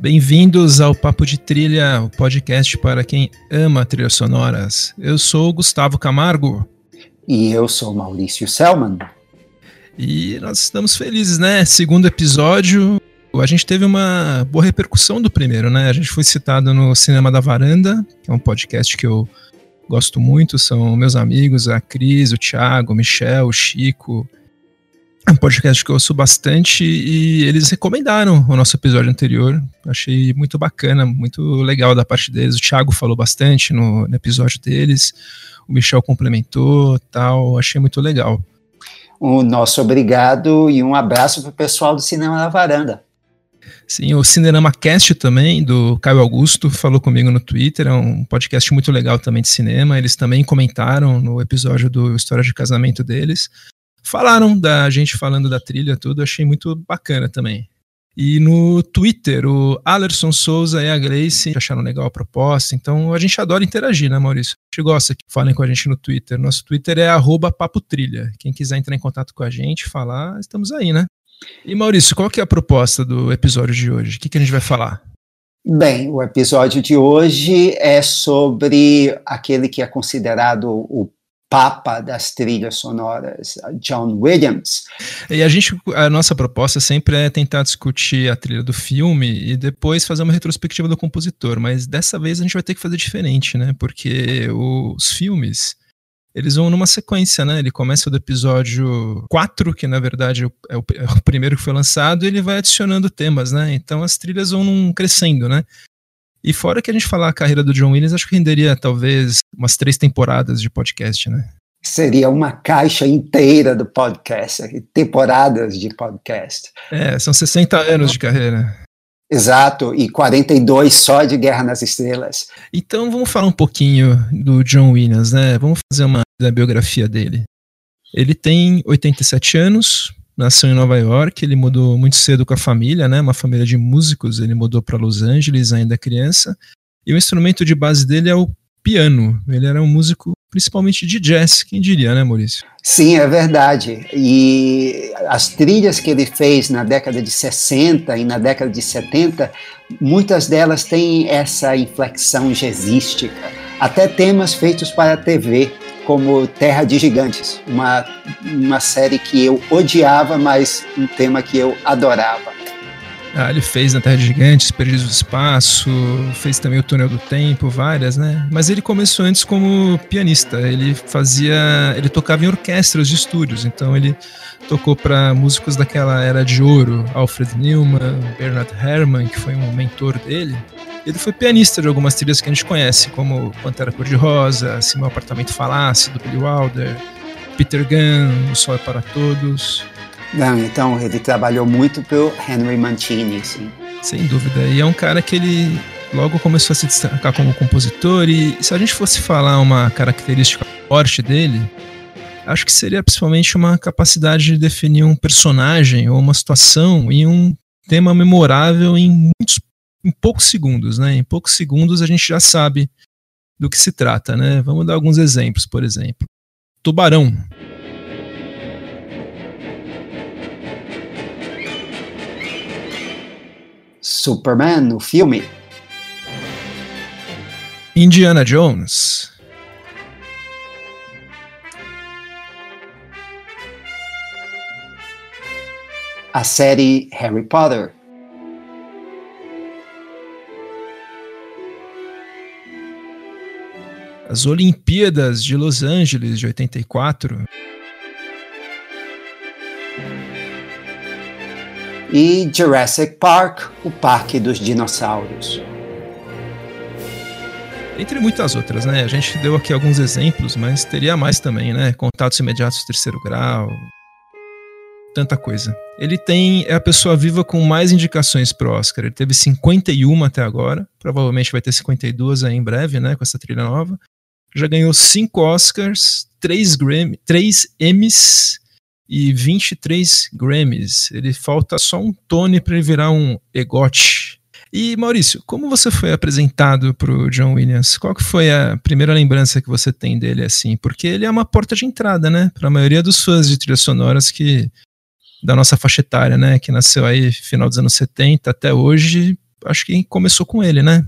Bem-vindos ao Papo de Trilha, o podcast para quem ama trilhas sonoras. Eu sou o Gustavo Camargo. E eu sou Maurício Selman. E nós estamos felizes, né? Segundo episódio, a gente teve uma boa repercussão do primeiro, né? A gente foi citado no Cinema da Varanda, que é um podcast que eu gosto muito, são meus amigos, a Cris, o Thiago, o Michel, o Chico, um podcast que eu ouço bastante e eles recomendaram o nosso episódio anterior. Achei muito bacana, muito legal da parte deles. O Thiago falou bastante no, no episódio deles, o Michel complementou, tal. Achei muito legal. O nosso obrigado e um abraço para o pessoal do Cinema da Varanda. Sim, o Cinerama Cast também, do Caio Augusto, falou comigo no Twitter, é um podcast muito legal também de cinema. Eles também comentaram no episódio do História de Casamento deles falaram da gente falando da trilha, tudo, achei muito bacana também. E no Twitter, o Alerson Souza e a Grace acharam legal a proposta, então a gente adora interagir, né, Maurício? A gente gosta que falem com a gente no Twitter. Nosso Twitter é papotrilha. Quem quiser entrar em contato com a gente, falar, estamos aí, né? E Maurício, qual que é a proposta do episódio de hoje? O que, que a gente vai falar? Bem, o episódio de hoje é sobre aquele que é considerado o papa das trilhas sonoras, John Williams. E a gente, a nossa proposta sempre é tentar discutir a trilha do filme e depois fazer uma retrospectiva do compositor, mas dessa vez a gente vai ter que fazer diferente, né? Porque os filmes eles vão numa sequência, né? Ele começa do episódio 4, que na verdade é o, é o primeiro que foi lançado, e ele vai adicionando temas, né? Então as trilhas vão crescendo, né? E fora que a gente falar a carreira do John Williams, acho que renderia talvez umas três temporadas de podcast, né? Seria uma caixa inteira do podcast, temporadas de podcast. É, são 60 anos de carreira. Exato, e 42 só de Guerra nas Estrelas. Então vamos falar um pouquinho do John Williams, né? Vamos fazer uma da biografia dele. Ele tem 87 anos, nasceu em Nova York, ele mudou muito cedo com a família, né? Uma família de músicos, ele mudou para Los Angeles ainda criança. E o instrumento de base dele é o piano. Ele era um músico principalmente de jazz, quem diria, né, Maurício? Sim, é verdade. E as trilhas que ele fez na década de 60 e na década de 70, muitas delas têm essa inflexão jazzística, até temas feitos para a TV como Terra de Gigantes, uma, uma série que eu odiava, mas um tema que eu adorava. Ah, ele fez na Terra de Gigantes, Perdidos do Espaço, fez também o Túnel do Tempo, várias, né? Mas ele começou antes como pianista. Ele fazia, ele tocava em orquestras de estúdios, então ele tocou para músicos daquela era de ouro, Alfred Newman, Bernard Herrmann, que foi um mentor dele. Ele foi pianista de algumas trilhas que a gente conhece, como Pantera Cor-de-Rosa, Se Meu Apartamento Falasse, do Billy Wilder, Peter Gunn, O Sol é para Todos. Não, então ele trabalhou muito pro Henry Mancini, sim. Sem dúvida. E é um cara que ele logo começou a se destacar como compositor. E se a gente fosse falar uma característica forte dele, acho que seria principalmente uma capacidade de definir um personagem ou uma situação em um tema memorável em muitos em poucos segundos, né? Em poucos segundos a gente já sabe do que se trata, né? Vamos dar alguns exemplos, por exemplo. Tubarão. Superman, o filme. Indiana Jones. A série Harry Potter. as Olimpíadas de Los Angeles de 84. E Jurassic Park, o Parque dos Dinossauros. Entre muitas outras, né? A gente deu aqui alguns exemplos, mas teria mais também, né? Contatos imediatos terceiro grau, tanta coisa. Ele tem é a pessoa viva com mais indicações pro Oscar. Ele teve 51 até agora, provavelmente vai ter 52 aí em breve, né, com essa trilha nova já ganhou cinco Oscars, três Grammy, três Emmys e 23 Grammys. Ele falta só um Tony para ele virar um egote. E Maurício, como você foi apresentado para o John Williams? Qual que foi a primeira lembrança que você tem dele assim? Porque ele é uma porta de entrada, né, para a maioria dos fãs de trilhas sonoras que da nossa faixa etária, né, que nasceu aí final dos anos 70 até hoje, acho que começou com ele, né?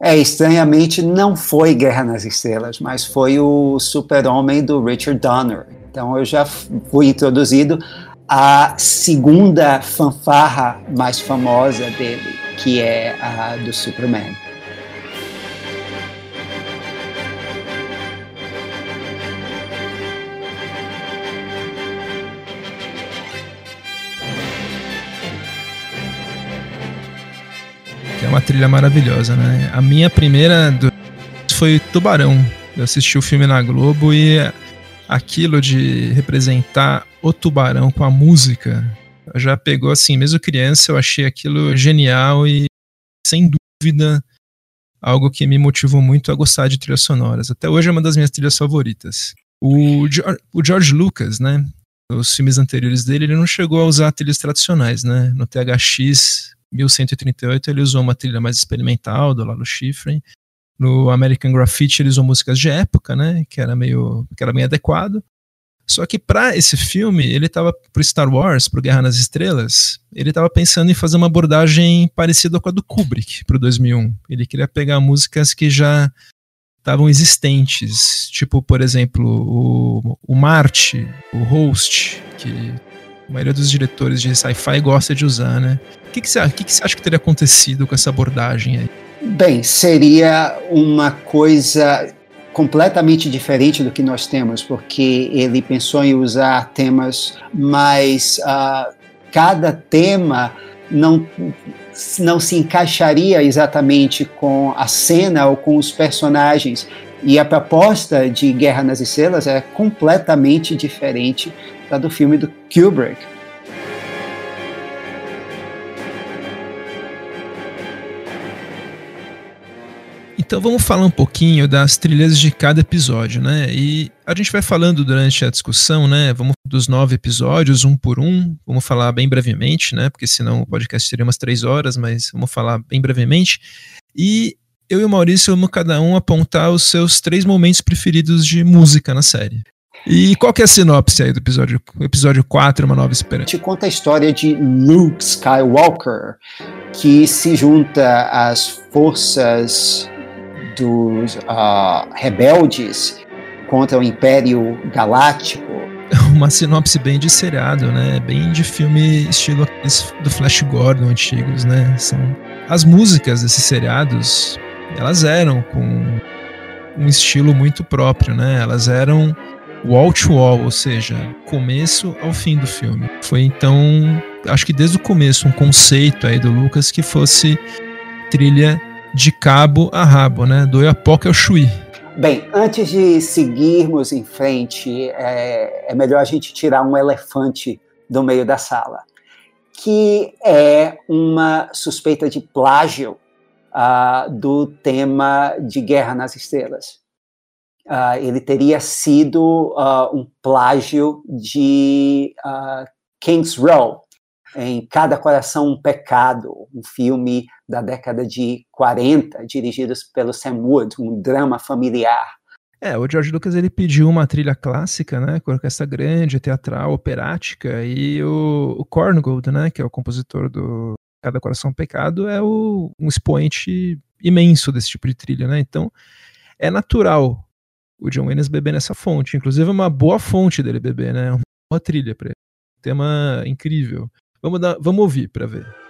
É, estranhamente não foi Guerra nas Estrelas, mas foi o Super-Homem do Richard Donner. Então eu já fui introduzido à segunda fanfarra mais famosa dele, que é a do Superman. É uma trilha maravilhosa, né? A minha primeira do... foi Tubarão. Eu assisti o filme na Globo e aquilo de representar o tubarão com a música já pegou assim, mesmo criança eu achei aquilo genial e sem dúvida algo que me motivou muito a gostar de trilhas sonoras. Até hoje é uma das minhas trilhas favoritas. O, o George Lucas, né? Os filmes anteriores dele, ele não chegou a usar trilhas tradicionais, né? No THX 1138 ele usou uma trilha mais experimental do Lalo Schifrin. No American Graffiti ele usou músicas de época, né, que era meio que era bem adequado. Só que para esse filme, ele estava pro Star Wars, pro Guerra nas Estrelas, ele estava pensando em fazer uma abordagem parecida com a do Kubrick pro 2001. Ele queria pegar músicas que já estavam existentes, tipo, por exemplo, o, o Marte, o Host, que a maioria dos diretores de sci-fi gosta de usar, né? O que, que, você, que, que você acha que teria acontecido com essa abordagem aí? Bem, seria uma coisa completamente diferente do que nós temos, porque ele pensou em usar temas mais. Uh, cada tema não, não se encaixaria exatamente com a cena ou com os personagens. E a proposta de Guerra nas Estrelas é completamente diferente da do filme do Kubrick. Então vamos falar um pouquinho das trilhas de cada episódio, né? E a gente vai falando durante a discussão, né? Vamos dos nove episódios, um por um. Vamos falar bem brevemente, né? Porque senão o podcast teria umas três horas, mas vamos falar bem brevemente. E eu e o Maurício vamos cada um apontar os seus três momentos preferidos de música na série. E qual que é a sinopse aí do episódio, episódio 4, Uma Nova Esperança? Te conta a história de Luke Skywalker, que se junta às forças dos uh, rebeldes contra o Império Galáctico. Uma sinopse bem de seriado, né? Bem de filme estilo do Flash Gordon antigos, né? São as músicas desses seriados, elas eram com um estilo muito próprio, né? Elas eram wall to wall, ou seja, começo ao fim do filme. Foi então, acho que desde o começo, um conceito aí do Lucas que fosse trilha de cabo a rabo, né? Do Iapoca ao Chuí. Bem, antes de seguirmos em frente, é, é melhor a gente tirar um elefante do meio da sala, que é uma suspeita de plágio uh, do tema de Guerra nas Estrelas uh, ele teria sido uh, um plágio de uh, King's Row, em Cada Coração um Pecado, um filme da década de 40, dirigido pelo Sam Wood, um drama familiar. É, o George Lucas ele pediu uma trilha clássica, né, com orquestra grande, teatral, operática, e o, o Korngold, né, que é o compositor do Cada Coração um Pecado, é o, um expoente imenso desse tipo de trilha, né, então é natural o John Williams beber nessa fonte. Inclusive, é uma boa fonte dele beber, né? Uma boa trilha para ele. Tema incrível. Vamos, dar, vamos ouvir para ver.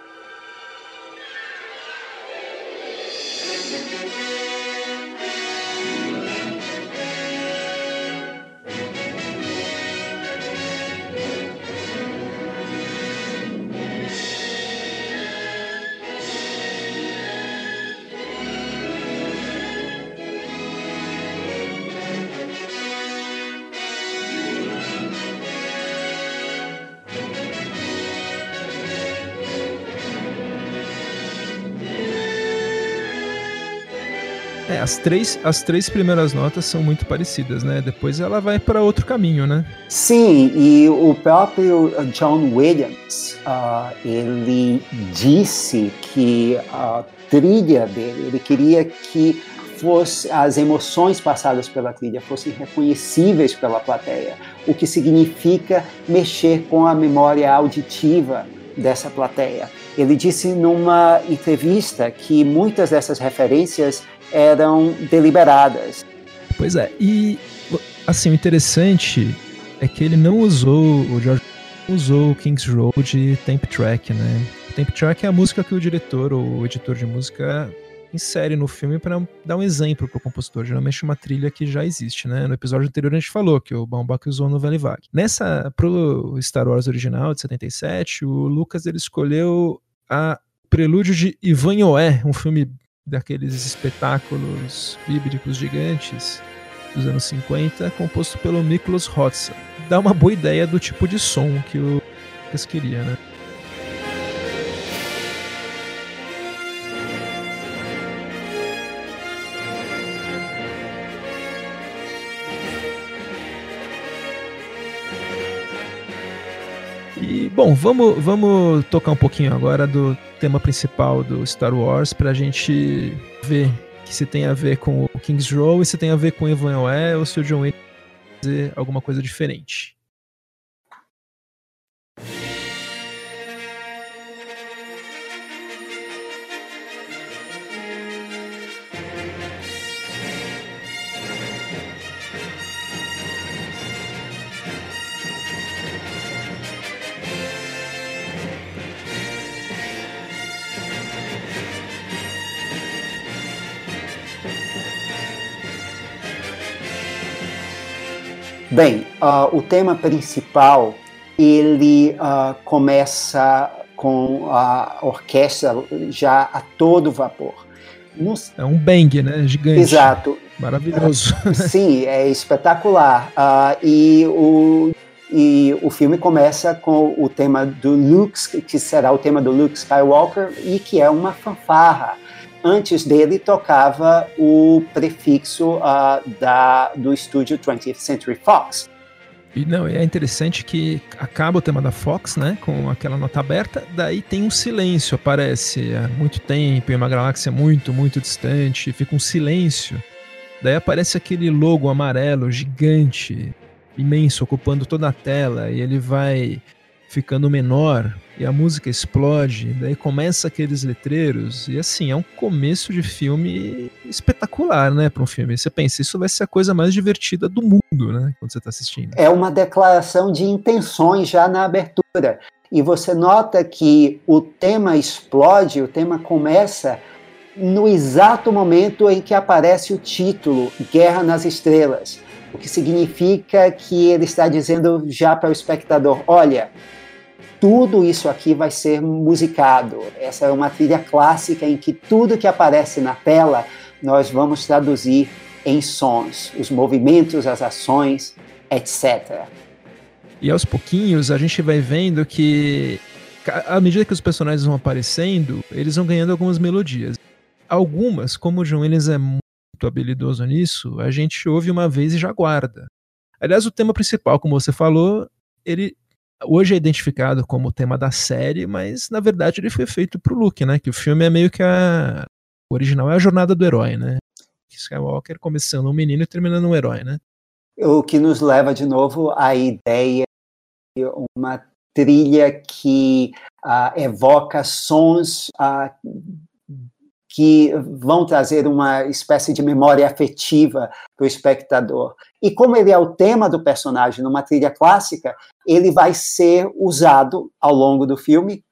As três, as três primeiras notas são muito parecidas, né? Depois ela vai para outro caminho, né? Sim, e o próprio John Williams, uh, ele disse que a trilha dele, ele queria que fosse, as emoções passadas pela trilha fossem reconhecíveis pela plateia, o que significa mexer com a memória auditiva dessa plateia. Ele disse numa entrevista que muitas dessas referências eram deliberadas. Pois é, e assim, o interessante é que ele não usou, o George usou King's Road Temp Track, né? Temp Track é a música que o diretor ou o editor de música insere no filme para dar um exemplo para o compositor. Geralmente uma trilha que já existe, né? No episódio anterior a gente falou que o Baumbach usou no Valley Vague. Nessa, pro Star Wars original de 77, o Lucas ele escolheu a Prelúdio de Ivan Oé, um filme daqueles espetáculos bíblicos gigantes dos anos 50, composto pelo Miklos Hotza. Dá uma boa ideia do tipo de som que o Lucas queria, né? Bom, vamos, vamos tocar um pouquinho agora do tema principal do Star Wars para a gente ver que se tem a ver com o King's Row e se tem a ver com Evan ou se o John Wayne fazer alguma coisa diferente. Bem, uh, o tema principal ele uh, começa com a orquestra já a todo vapor. Nos... É um bang, né? Gigante. Exato. Maravilhoso. Uh, sim, é espetacular. e, o, e o filme começa com o tema do Luke, que será o tema do Luke Skywalker, e que é uma fanfarra antes dele tocava o prefixo uh, da, do estúdio 20th Century Fox. E não, é interessante que acaba o tema da Fox, né, com aquela nota aberta, daí tem um silêncio, aparece há muito tempo, em uma galáxia muito, muito distante, fica um silêncio. Daí aparece aquele logo amarelo gigante, imenso, ocupando toda a tela, e ele vai ficando menor e a música explode, daí começa aqueles letreiros e assim, é um começo de filme espetacular, né, para um filme. Você pensa, isso vai ser a coisa mais divertida do mundo, né, quando você está assistindo. É uma declaração de intenções já na abertura. E você nota que o tema explode, o tema começa no exato momento em que aparece o título Guerra nas Estrelas, o que significa que ele está dizendo já para o espectador: olha, tudo isso aqui vai ser musicado. Essa é uma trilha clássica em que tudo que aparece na tela nós vamos traduzir em sons, os movimentos, as ações, etc. E aos pouquinhos a gente vai vendo que, à medida que os personagens vão aparecendo, eles vão ganhando algumas melodias. Algumas, como o John Williams é muito habilidoso nisso, a gente ouve uma vez e já guarda. Aliás, o tema principal, como você falou, ele hoje é identificado como o tema da série, mas na verdade ele foi feito pro Luke, né? Que o filme é meio que a. O original é a jornada do herói, né? Skywalker começando um menino e terminando um herói, né? O que nos leva de novo à ideia de uma trilha que uh, evoca sons uh, que vão trazer uma espécie de memória afetiva para o espectador. E como ele é o tema do personagem numa trilha clássica, ele vai ser usado ao longo do filme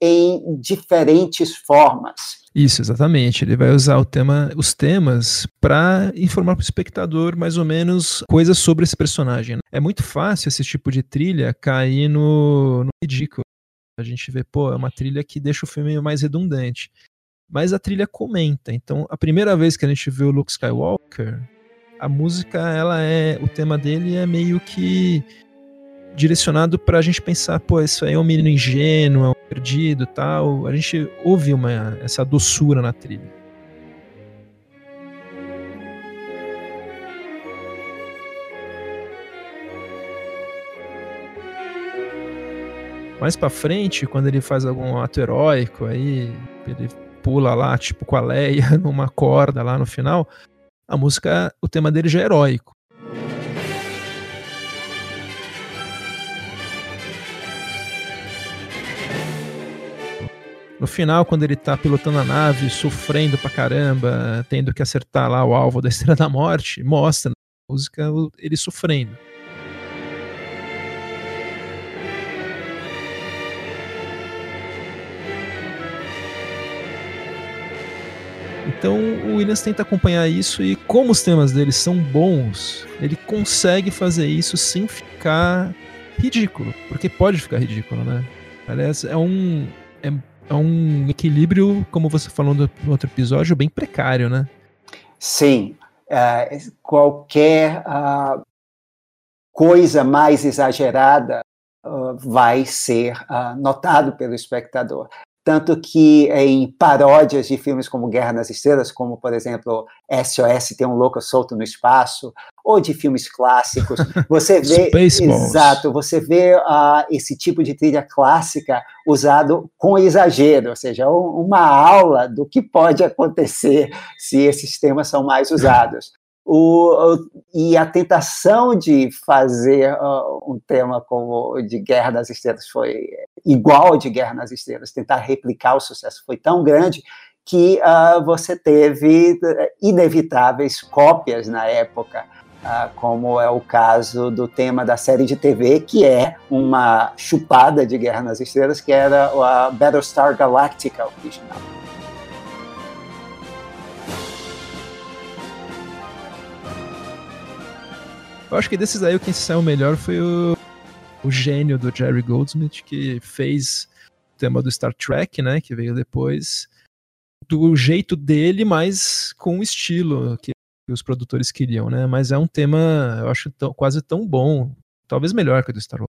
em diferentes formas. Isso, exatamente. Ele vai usar tema, os temas para informar para o espectador mais ou menos coisas sobre esse personagem. Né? É muito fácil esse tipo de trilha cair no, no ridículo. A gente vê, pô, é uma trilha que deixa o filme mais redundante mas a trilha comenta. Então, a primeira vez que a gente vê o Luke Skywalker, a música, ela é, o tema dele é meio que direcionado para a gente pensar, pô, isso aí é um menino ingênuo, é um perdido, tal. A gente ouve uma essa doçura na trilha. Mais para frente, quando ele faz algum ato heróico aí, ele pula lá, tipo com a Leia, numa corda lá no final, a música, o tema dele já é heróico. No final, quando ele tá pilotando a nave, sofrendo pra caramba, tendo que acertar lá o alvo da Estrela da Morte, mostra na música ele sofrendo. Então o Williams tenta acompanhar isso e como os temas dele são bons, ele consegue fazer isso sem ficar ridículo, porque pode ficar ridículo, né? Aliás, é um é, é um equilíbrio, como você falou no, outro episódio, bem precário, né? Sim. Uh, qualquer uh, coisa mais exagerada uh, vai ser notado pelo espectador tanto que em paródias de filmes como Guerra nas Estrelas, como por exemplo SOS tem um louco solto no espaço, ou de filmes clássicos, você vê exato, você vê uh, esse tipo de trilha clássica usado com exagero, ou seja, uma aula do que pode acontecer se esses temas são mais usados. O, o, e a tentação de fazer uh, um tema como de Guerra nas Estrelas foi igual de Guerra nas Estrelas, tentar replicar o sucesso foi tão grande que uh, você teve eh, inevitáveis cópias na época, uh, como é o caso do tema da série de TV, que é uma chupada de Guerra nas Estrelas, que era a Battlestar Galactica original. Eu acho que desses aí quem saiu melhor foi o, o gênio do Jerry Goldsmith, que fez o tema do Star Trek, né? Que veio depois. Do jeito dele, mas com o estilo que, os produtores queriam, né? Mas é um tema, eu acho, quase tão bom. Talvez melhor que o do Star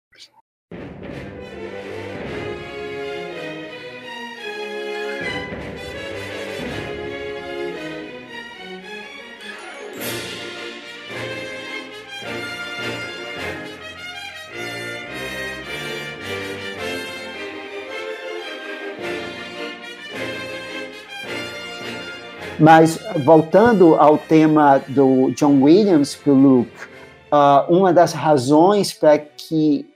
Mas voltando ao tema do John Williams para o Luke, uh, uma das razões para que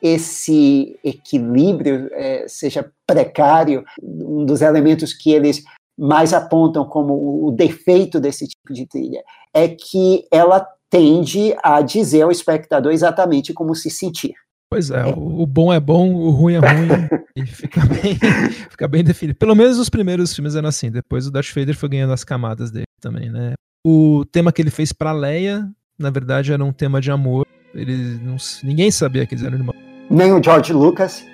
esse equilíbrio é, seja precário, um dos elementos que eles mais apontam como o defeito desse tipo de trilha, é que ela tende a dizer ao espectador exatamente como se sentir. Pois é, o, bom é bom, o ruim é ruim, e fica bem, fica bem definido. Pelo menos os primeiros filmes eram assim, depois o Darth Vader foi ganhando as camadas dele também, né? O tema que ele fez pra Leia, na verdade, era um tema de amor. Ele não, ninguém sabia que eles eram irmãos. Nem o George Lucas.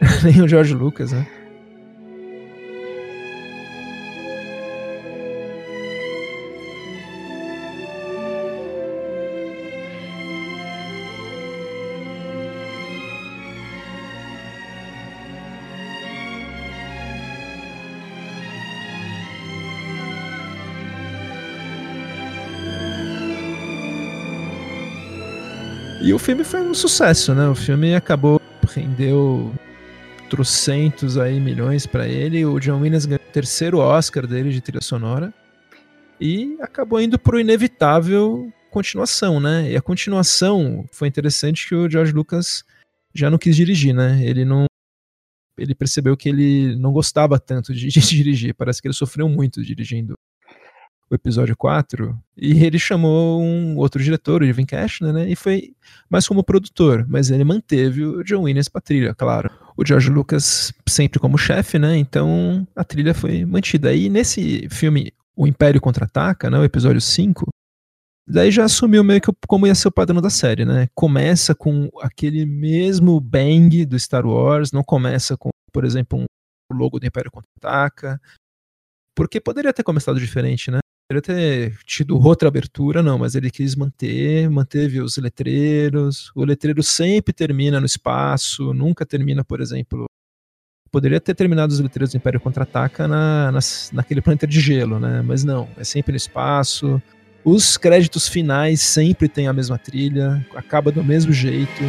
Nem o George Lucas, né? E o filme foi um sucesso, né? O filme acabou, rendeu trocentos aí milhões para ele. O John Williams ganhou o terceiro Oscar dele de trilha sonora. E acabou indo pro inevitável continuação, né? E a continuação foi interessante que o George Lucas já não quis dirigir, né? Ele não ele percebeu que ele não gostava tanto de, de dirigir. Parece que ele sofreu muito dirigindo o episódio 4, e ele chamou um outro diretor, o Irving Cashner, né, e foi mais como produtor, mas ele manteve o John Williams pra trilha, claro. O George Lucas sempre como chefe, né, então a trilha foi mantida. E nesse filme, O Império Contra-Ataca, né, o episódio 5, daí já assumiu meio que como ia ser o padrão da série, né, começa com aquele mesmo bang do Star Wars, não começa com, por exemplo, um logo do Império Contra-Ataca, porque poderia ter começado diferente, né? Poderia ter tido outra abertura, não, mas ele quis manter, manteve os letreiros. O letreiro sempre termina no espaço, nunca termina, por exemplo. Poderia ter terminado os letreiros do Império Contra-Ataca na, na, naquele planeta de gelo, né? Mas não, é sempre no espaço. Os créditos finais sempre têm a mesma trilha, acaba do mesmo jeito.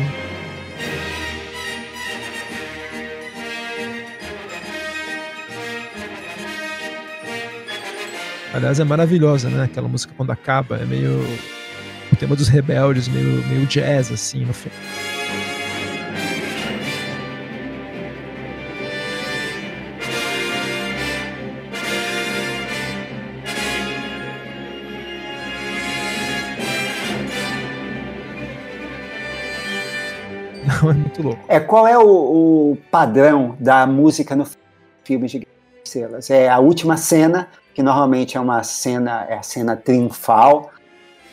Aliás, é maravilhosa, né? Aquela música quando acaba, é meio. O tema dos rebeldes, meio, meio jazz, assim, no fim. Não, é muito louco. É, qual é o, o padrão da música no filme de é a última cena, que normalmente é uma cena, é a cena triunfal,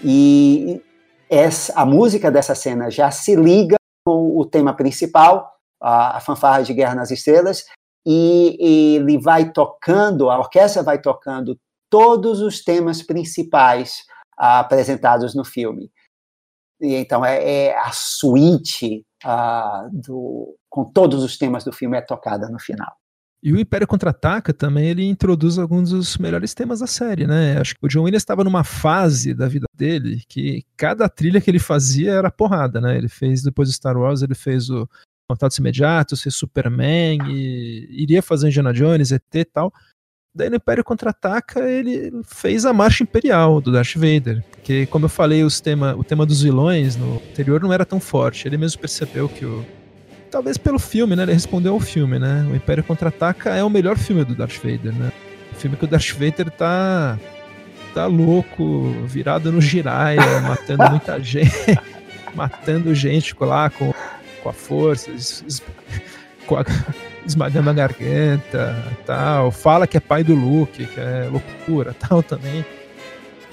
e essa, a música dessa cena já se liga com o tema principal, a, a fanfarra de Guerra nas Estrelas, e, e ele vai tocando, a orquestra vai tocando todos os temas principais uh, apresentados no filme. E, então, é, é, a suíte uh, do, com todos os temas do filme é tocada no final. E o Império Contra-Ataca também ele introduz alguns dos melhores temas da série, né? Acho que o John Williams estava numa fase da vida dele que cada trilha que ele fazia era porrada, né? Ele fez depois do Star Wars, ele fez o Contatos Imediatos, fez Superman e iria fazer Indiana Jones, ET e tal. Daí no Império Contra-Ataca ele fez a Marcha Imperial do Darth Vader, porque como eu falei, tema, o tema dos vilões no anterior não era tão forte. Ele mesmo percebeu que o talvez pelo filme, né? Ele respondeu ao filme, né? O Império Contra-Ataca é o melhor filme do Darth Vader, né? O filme que o Darth Vader tá tá louco, virado no giraia, matando muita gente, matando gente lá com, com a força, com a, esmagando a garganta, tal. Fala que é pai do Luke, que é loucura, tal também.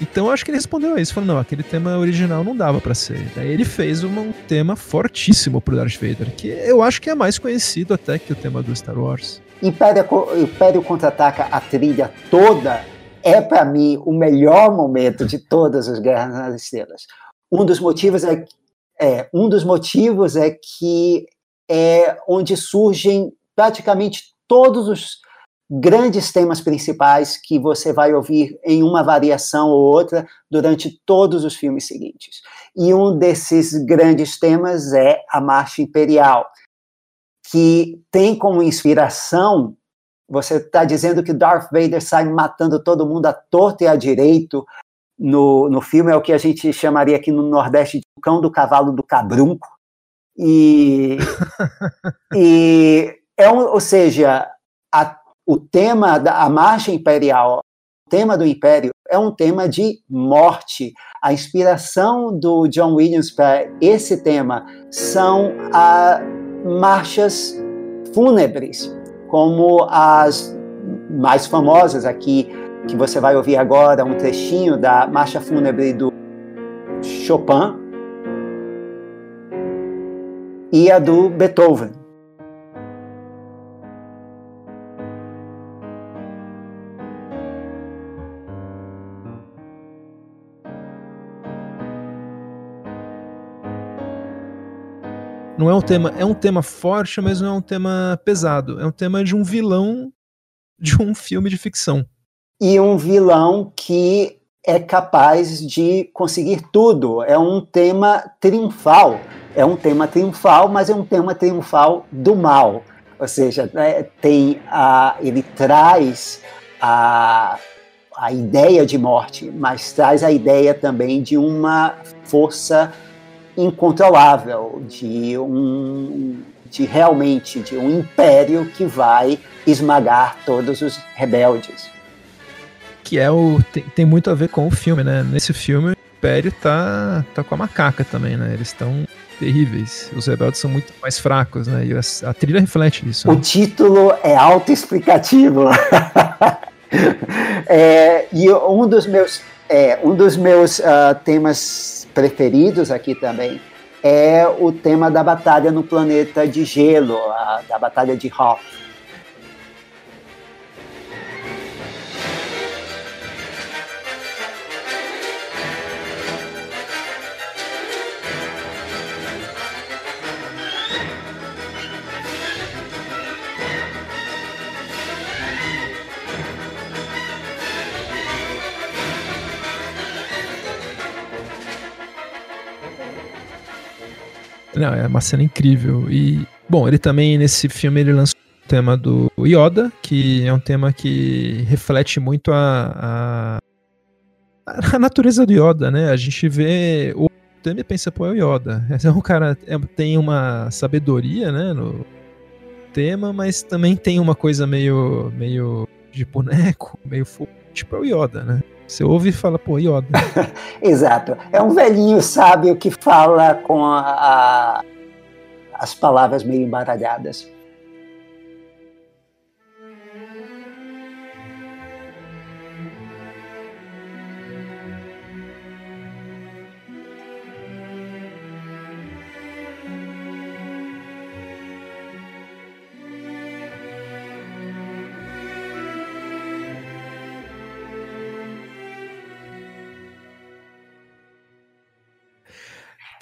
Então eu acho que ele respondeu a isso, falou, não, aquele tema original não dava para ser. Daí ele fez um tema fortíssimo pro Darth Vader, que eu acho que é mais conhecido até que o tema do Star Wars. Império, Império Contra-Ataca, a trilha toda, é para mim o melhor momento de todas as Guerras nas Estrelas. Um dos motivos é, é um dos motivos é que é onde surgem praticamente todos os grandes temas principais que você vai ouvir em uma variação ou outra durante todos os filmes seguintes. E um desses grandes temas é a Marcha Imperial, que tem como inspiração. Você está dizendo que Darth Vader sai matando todo mundo à torta e à direito no, no filme, é o que a gente chamaria aqui no Nordeste de cão do cavalo do cabrunco. E, e é um, ou seja, a, o tema da a marcha imperial, o tema do império é um tema de morte. A inspiração do John Williams para esse tema são as marchas fúnebres, como as mais famosas aqui, que você vai ouvir agora, um trechinho da marcha fúnebre do Chopin e a do Beethoven. Não é um tema, é um tema forte, mas não é um tema pesado. É um tema de um vilão de um filme de ficção. E um vilão que é capaz de conseguir tudo. É um tema triunfal. É um tema triunfal, mas é um tema triunfal do mal. Ou seja, né, tem a, ele traz a, a ideia de morte, mas traz a ideia também de uma força incontrolável, de um de realmente de um império que vai esmagar todos os rebeldes. Que é o tem, tem muito a ver com o filme, né? Nesse filme o império tá tá com a macaca também, né? Eles estão terríveis. Os rebeldes são muito mais fracos, né? E a, a trilha reflete isso. O né? título é autoexplicativo. é, e um dos meus é, um dos meus uh, temas preferidos aqui também é o tema da batalha no planeta de gelo, a, da batalha de Hoth. Não, é uma cena incrível. E, bom, ele também, nesse filme, ele lançou o tema do Yoda, que é um tema que reflete muito a, a, a natureza do Yoda, né? A gente vê o tema e pensa, pô, é o Yoda. É um cara é, tem uma sabedoria, né, no tema, mas também tem uma coisa meio, meio de boneco, meio tipo é o Yoda, né? Você ouve e fala, pô, Yoda. Exato. É um velhinho sábio que fala com a, a, as palavras meio embaralhadas.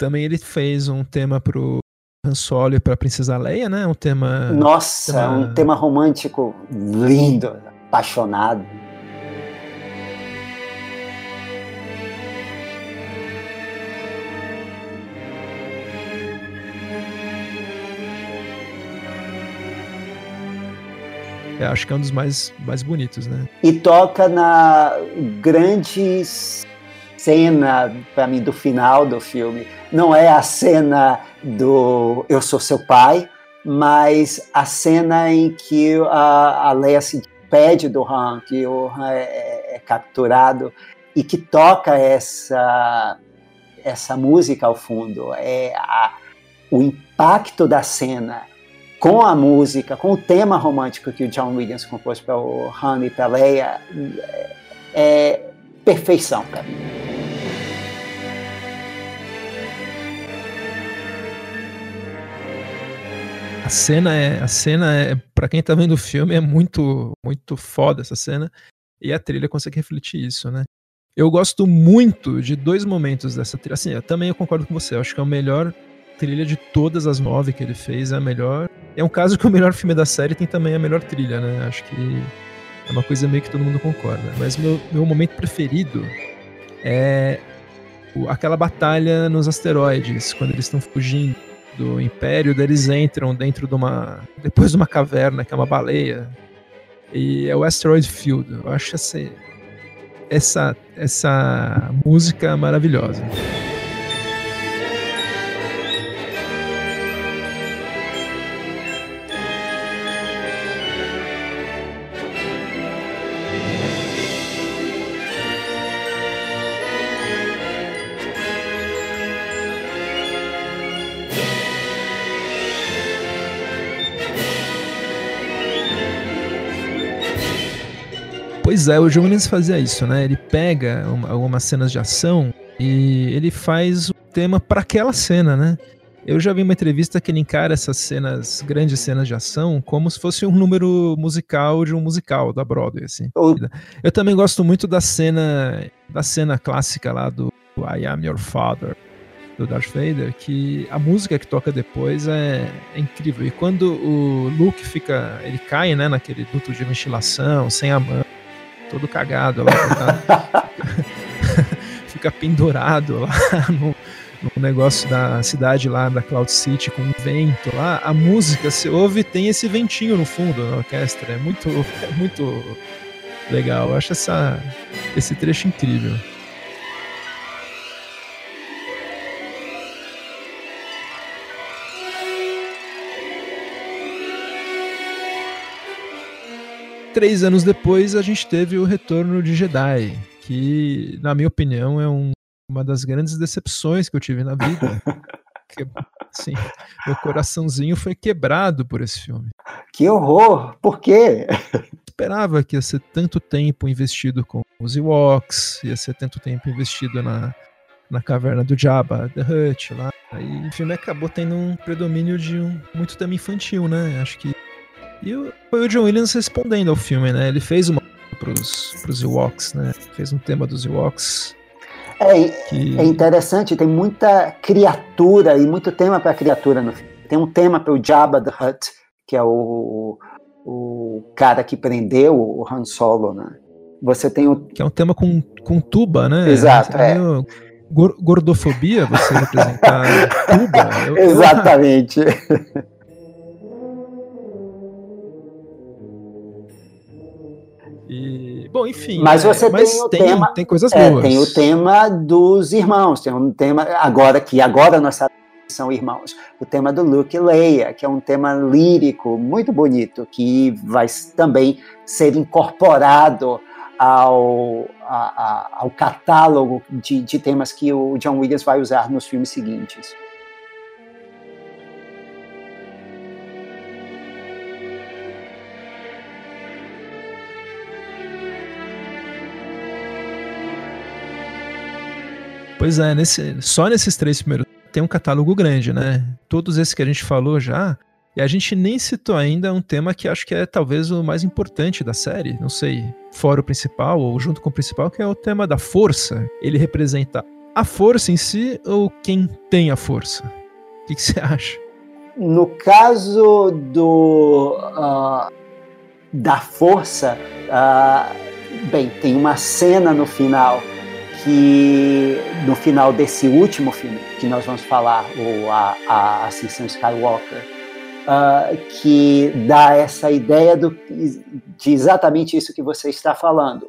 Também ele fez um tema pro Han Solo e pra Princesa Leia, né? Um tema. Nossa, tema... um tema romântico lindo, apaixonado. Eu acho que é um dos mais, mais bonitos, né? E toca na grandes cena, para mim, do final do filme. Não é a cena do Eu Sou Seu Pai, mas a cena em que a, a Leia se despede do Han, que o Han é, é, é capturado e que toca essa, essa música ao fundo. É a, o impacto da cena com a música, com o tema romântico que o John Williams compôs para o Han e para Leia, é, é perfeição para mim. Cena é, a cena é, para quem tá vendo o filme, é muito, muito foda essa cena. E a trilha consegue refletir isso, né? Eu gosto muito de dois momentos dessa trilha. Assim, eu também eu concordo com você. Eu acho que é a melhor trilha de todas as nove que ele fez. É a melhor. É um caso que o melhor filme da série tem também a melhor trilha, né? Acho que é uma coisa meio que todo mundo concorda. Mas meu, meu momento preferido é aquela batalha nos asteroides, quando eles estão fugindo do Império, eles entram dentro de uma. depois de uma caverna, que é uma baleia. E é o Asteroid Field. Eu acho essa, essa, essa música maravilhosa. Pois é, o John Williams fazia isso, né? Ele pega uma, algumas cenas de ação e ele faz o tema para aquela cena, né? Eu já vi uma entrevista que ele encara essas cenas, grandes cenas de ação, como se fosse um número musical de um musical da Broadway, assim. Eu também gosto muito da cena, da cena clássica lá do I Am Your Father, do Darth Vader, que a música que toca depois é, é incrível. E quando o Luke fica, ele cai, né, naquele duto de ventilação, sem a mão, todo cagado lá. Fica pendurado lá no, no, negócio da cidade lá da Cloud City com o vento lá. A música, você ouve, tem esse ventinho no fundo na orquestra. É muito, é muito legal. Eu acho essa, esse trecho incrível. Três anos depois a gente teve o Retorno de Jedi, que, na minha opinião, é um, uma das grandes decepções que eu tive na vida. que, assim, meu coraçãozinho foi quebrado por esse filme. Que horror! Por quê? Esperava que ia ser tanto tempo investido com os Ewoks, ia ser tanto tempo investido na, na caverna do Jabba, The Hutt lá. Aí o filme acabou tendo um predomínio de um muito tema infantil, né? Acho que e foi o John Williams respondendo ao filme, né? Ele fez uma pros, pros Ewoks, né? Fez um tema dos Ewoks. É, que... é interessante, tem muita criatura e muito tema para criatura no filme. Tem um tema para o Jabba the Hutt, que é o, o cara que prendeu o Han Solo, né? Você tem o... Que é um tema com, com tuba, né? Exato, é. é. Gordofobia, você representar tuba. Eu, Exatamente. Eu... E, bom, enfim. Mas você é, tem mas o tem, tema. Tem coisas é, boas. Tem o tema dos irmãos. Tem um tema. Agora que agora nós sabemos que são irmãos. O tema do Luke e Leia, que é um tema lírico muito bonito, que vai também ser incorporado ao, a, a, ao catálogo de, de temas que o John Williams vai usar nos filmes seguintes. Pois é, nesse, só nesses três primeiros tem um catálogo grande, né? Todos esses que a gente falou já, e a gente nem citou ainda um tema que acho que é talvez o mais importante da série, não sei, fora o principal ou junto com o principal, que é o tema da força. Ele representa a força em si ou quem tem a força? O que, você acha? No caso do uh, da força, uh, bem, tem uma cena no final que no final desse último filme que nós vamos falar, o a, a Ascensão Skywalker, uh, que dá essa ideia do, de exatamente isso que você está falando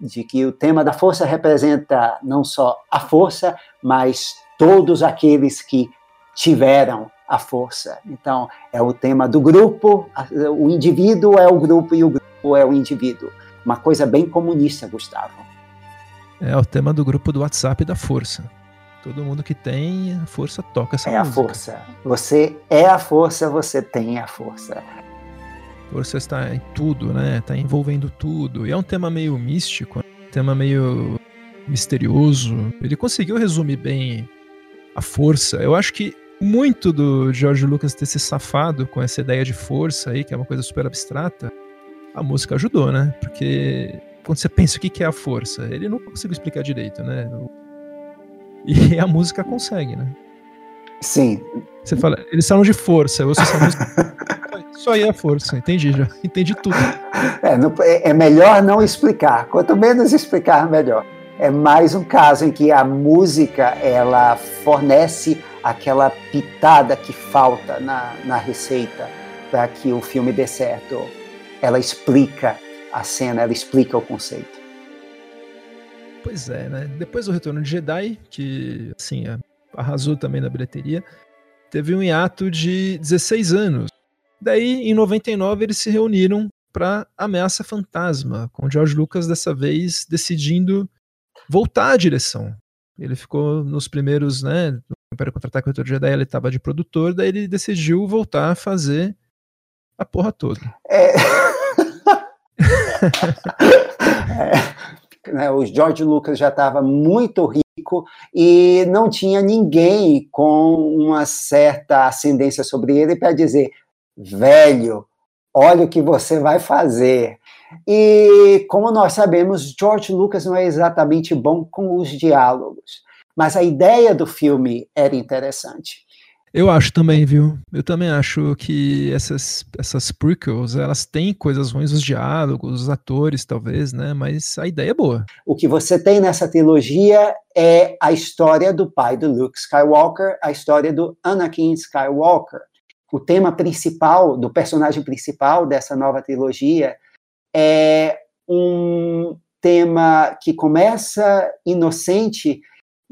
de que o tema da força representa não só a força, mas todos aqueles que tiveram a força. Então, é o tema do grupo, o indivíduo é o grupo e o grupo é o indivíduo. Uma coisa bem comunista, Gustavo. É o tema do grupo do WhatsApp da força. Todo mundo que tem a força toca essa é música. É a força. Você é a força, você tem a força força está em tudo, né? Está envolvendo tudo. E é um tema meio místico, um tema meio misterioso. Ele conseguiu resumir bem a força. Eu acho que muito do George Lucas ter se safado com essa ideia de força aí, que é uma coisa super abstrata, a música ajudou, né? Porque quando você pensa o que é a força, ele não conseguiu explicar direito, né? E a música consegue, né? Sim. Você fala, eles falam de força, eu ouço essa música. Isso aí é força, entendi já. Entendi tudo. É, não, é, é melhor não explicar. Quanto menos explicar, melhor. É mais um caso em que a música ela fornece aquela pitada que falta na, na receita para que o filme dê certo. Ela explica a cena, ela explica o conceito. Pois é, né? Depois do Retorno de Jedi, que assim, arrasou também na bilheteria, teve um hiato de 16 anos Daí, em 99, eles se reuniram para Ameaça Fantasma, com George Lucas dessa vez decidindo voltar à direção. Ele ficou nos primeiros, né, no Império Contra-Ataque Retorno Jedi, ele estava de produtor, daí ele decidiu voltar a fazer a porra toda. É... é, né, o George Lucas já estava muito rico e não tinha ninguém com uma certa ascendência sobre ele para dizer velho, olha o que você vai fazer. E como nós sabemos, George Lucas não é exatamente bom com os diálogos, mas a ideia do filme era interessante. Eu acho também, viu? Eu também acho que essas, essas prequels, elas têm coisas ruins, os diálogos, os atores, talvez, né? Mas a ideia é boa. O que você tem nessa trilogia é a história do pai do Luke Skywalker, a história do Anakin Skywalker o tema principal, do personagem principal dessa nova trilogia, é um tema que começa inocente,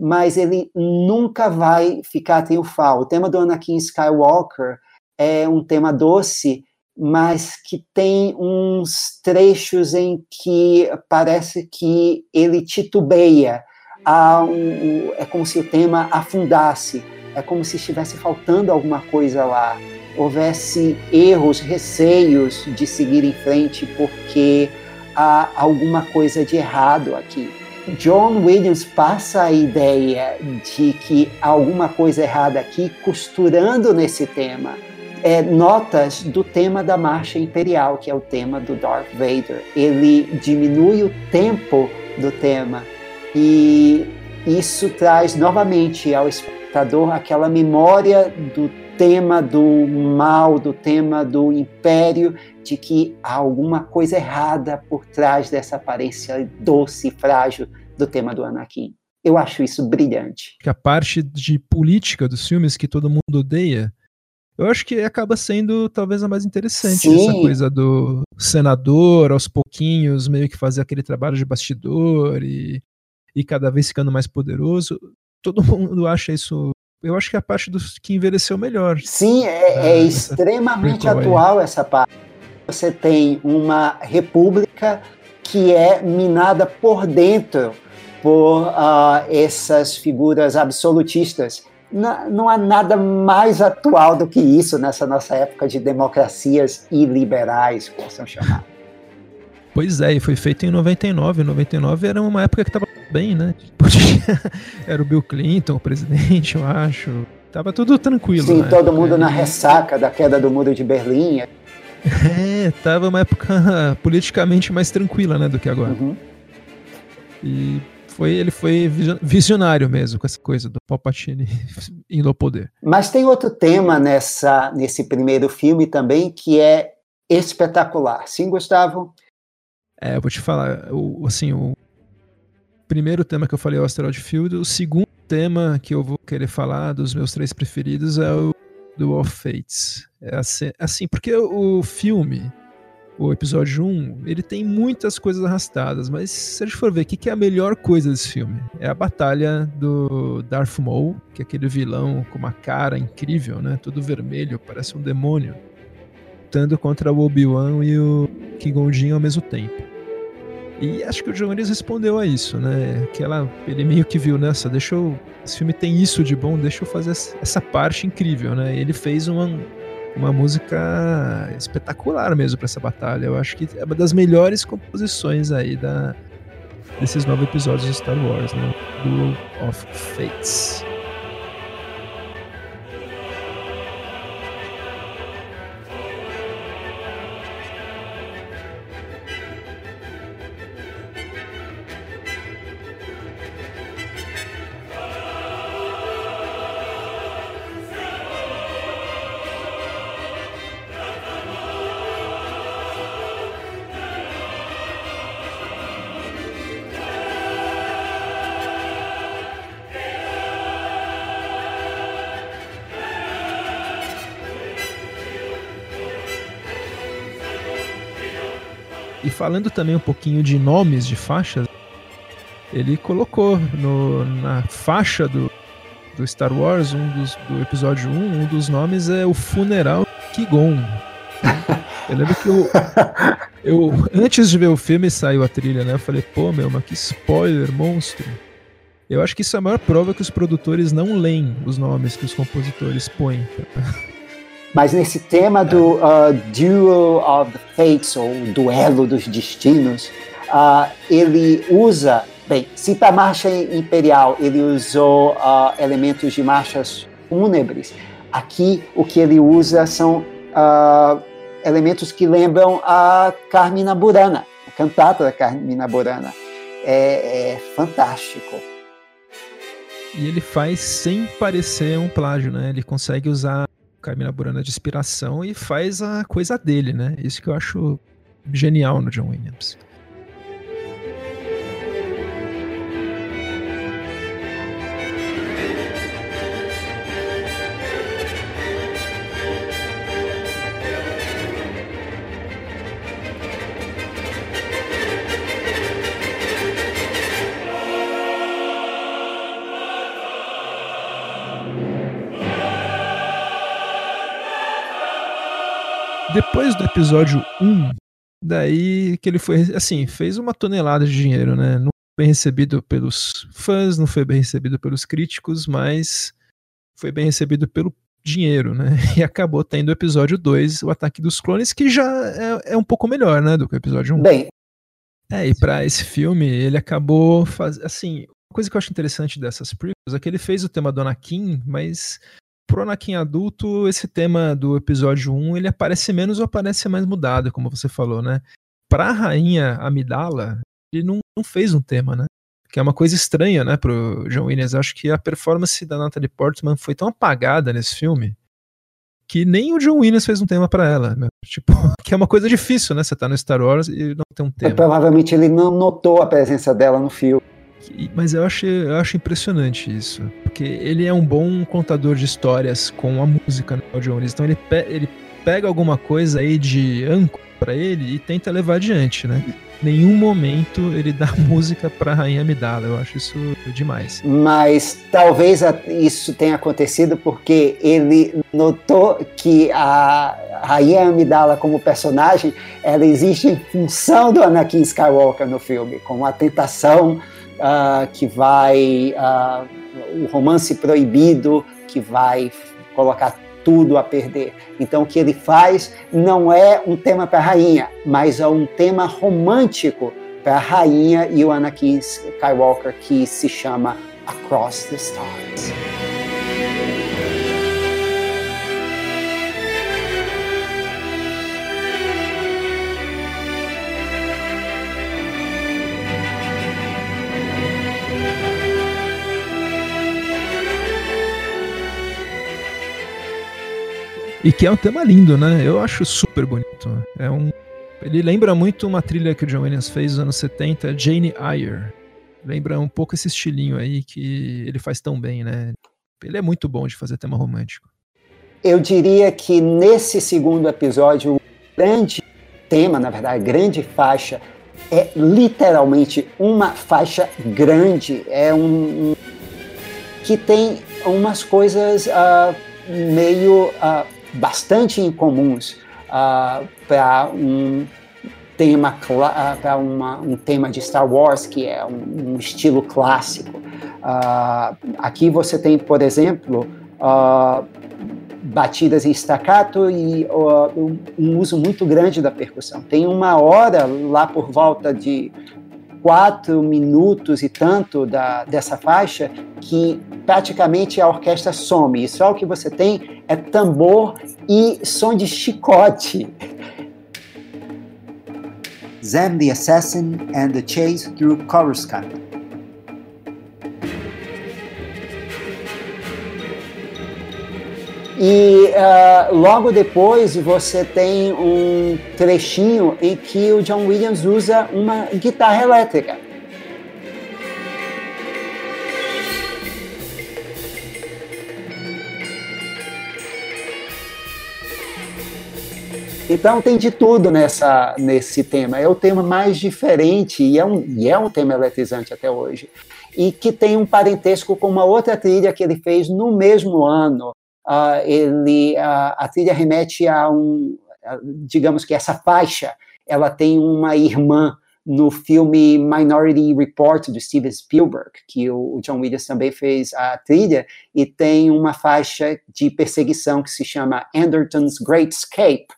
mas ele nunca vai ficar triunfal. O tema do Anakin Skywalker é um tema doce, mas que tem uns trechos em que parece que ele titubeia. Um, é como se o tema afundasse é como se estivesse faltando alguma coisa lá, houvesse erros, receios de seguir em frente porque há alguma coisa de errado aqui. John Williams passa a ideia de que há alguma coisa errada aqui, costurando nesse tema é, notas do tema da Marcha Imperial, que é o tema do Darth Vader. Ele diminui o tempo do tema e isso traz novamente ao espectador aquela memória do tema do mal, do tema do império, de que há alguma coisa errada por trás dessa aparência doce e frágil do tema do Anakin. Eu acho isso brilhante. Que a parte de política dos filmes que todo mundo odeia, eu acho que acaba sendo talvez a mais interessante. Sim. Essa coisa do senador, aos pouquinhos, meio que fazer aquele trabalho de bastidor e, e cada vez ficando mais poderoso todo mundo acha isso. Eu acho que é a parte dos que envelheceu melhor. Sim, é, é extremamente atual aí. essa parte. Você tem uma república que é minada por dentro por uh, essas figuras absolutistas. Não, não há nada mais atual do que isso nessa nossa época de democracias iliberais, como são chamadas. Pois é, e foi feito em 99. 99 era uma época que estava bem, né? Era o Bill Clinton, o presidente, eu acho. Tava tudo tranquilo. Sim, todo época. mundo na ressaca da queda do muro de Berlim. É, tava uma época politicamente mais tranquila, né, do que agora. Uhum. E foi, ele foi visionário mesmo com essa coisa do Palpatine indo ao poder. Mas tem outro tema nessa, nesse primeiro filme também que é espetacular. Sim, Gustavo? É, eu vou te falar, o, assim, o primeiro tema que eu falei é o Asteroid Field, o segundo tema que eu vou querer falar dos meus três preferidos é o do Of Fates. É assim, assim, porque o filme, o episódio 1, ele tem muitas coisas arrastadas, mas se a gente for ver o que, que é a melhor coisa desse filme, é a batalha do Darth Maul, que é aquele vilão com uma cara incrível, né? Todo vermelho, parece um demônio, lutando contra o Obi-Wan e o Qui-Gon ao mesmo tempo. E acho que o Williams respondeu a isso, né? Que ela, ele meio que viu, nessa, deixa eu, esse filme tem isso de bom, deixa eu fazer essa parte incrível, né? Ele fez uma, uma música espetacular mesmo para essa batalha. Eu acho que é uma das melhores composições aí da, desses nove episódios de Star Wars, né? Duel of Fates. Falando também um pouquinho de nomes de faixas, ele colocou no, na faixa do, do Star Wars, um dos, do episódio 1, um dos nomes é o Funeral Kigon. Eu lembro que eu, eu, antes de ver o filme, saiu a trilha, né? Eu falei, pô, meu, mas que spoiler, monstro. Eu acho que isso é a maior prova que os produtores não leem os nomes que os compositores põem. Mas nesse tema do uh, Duel of the Fates, ou Duelo dos Destinos, uh, ele usa, bem, se para a marcha imperial ele usou uh, elementos de marchas fúnebres, aqui o que ele usa são elementos que lembram a Carmina Burana, a cantata da Carmina Burana. É, é fantástico. E ele faz sem parecer um plágio, né? Ele consegue usar Carmina Burana de inspiração e faz a coisa dele, né? Isso que eu acho genial no John Williams. Episódio 1, daí que ele foi, assim, fez uma tonelada de dinheiro, né? Não foi bem recebido pelos fãs, não foi bem recebido pelos críticos, mas foi bem recebido pelo dinheiro, né? E acabou tendo o episódio 2, o Ataque dos Clones, que já é, é um pouco melhor, né, do que o episódio 1. Bem. É, e pra esse filme, ele acabou fazendo, assim, uma coisa que eu acho interessante dessas prequels é que ele fez o tema do Anakin, mas pro Anakin adulto, esse tema do episódio 1, ele aparece menos ou aparece mais mudado, como você falou, né? Pra rainha Amidala, ele não, não fez um tema, né? Que é uma coisa estranha, né, pro John Williams. Acho que a performance da Natalie Portman foi tão apagada nesse filme que nem o John Williams fez um tema para ela. Né? Tipo, que é uma coisa difícil, né? Você tá no Star Wars e não tem um tema. provavelmente ele não notou a presença dela no filme. Mas eu acho, eu acho impressionante isso. Porque ele é um bom contador de histórias com a música no John Williams. Então ele, pe ele pega alguma coisa aí de âncora para ele e tenta levar adiante, né? Nenhum momento ele dá música para Rainha Amidala. Eu acho isso demais. Mas talvez isso tenha acontecido porque ele notou que a Rainha Amidala como personagem, ela existe em função do Anakin Skywalker no filme, como a tentação uh, que vai. Uh, o romance proibido, que vai colocar tudo a perder. Então, o que ele faz não é um tema para a rainha, mas é um tema romântico para a rainha e o Anakin Skywalker que se chama Across the Stars. E que é um tema lindo, né? Eu acho super bonito. É um. Ele lembra muito uma trilha que o John Williams fez nos anos 70, Jane Eyre. Lembra um pouco esse estilinho aí que ele faz tão bem, né? Ele é muito bom de fazer tema romântico. Eu diria que nesse segundo episódio, o grande tema, na verdade, a grande faixa, é literalmente uma faixa grande. É um. que tem umas coisas uh, meio. Uh, bastante incomuns uh, para um tema uh, para um tema de Star Wars que é um, um estilo clássico. Uh, aqui você tem, por exemplo, batidas em staccato e um uso muito grande da percussão. Tem uma hora lá por volta de quatro minutos e tanto da, dessa faixa que praticamente a orquestra some. E só o que você tem é tambor e som de chicote. Zem the Assassin and the Chase Through Coruscant. E uh, logo depois você tem um trechinho em que o John Williams usa uma guitarra elétrica. Então tem de tudo nessa, nesse tema. É o tema mais diferente e é, um, e é um tema eletrizante até hoje. E que tem um parentesco com uma outra trilha que ele fez no mesmo ano, uh, ele, uh, a trilha remete a um, digamos que essa faixa, ela tem uma irmã no filme Minority Report do Steven Spielberg, que o, John Williams também fez a trilha, e tem uma faixa de perseguição que se chama Anderton's Great Escape,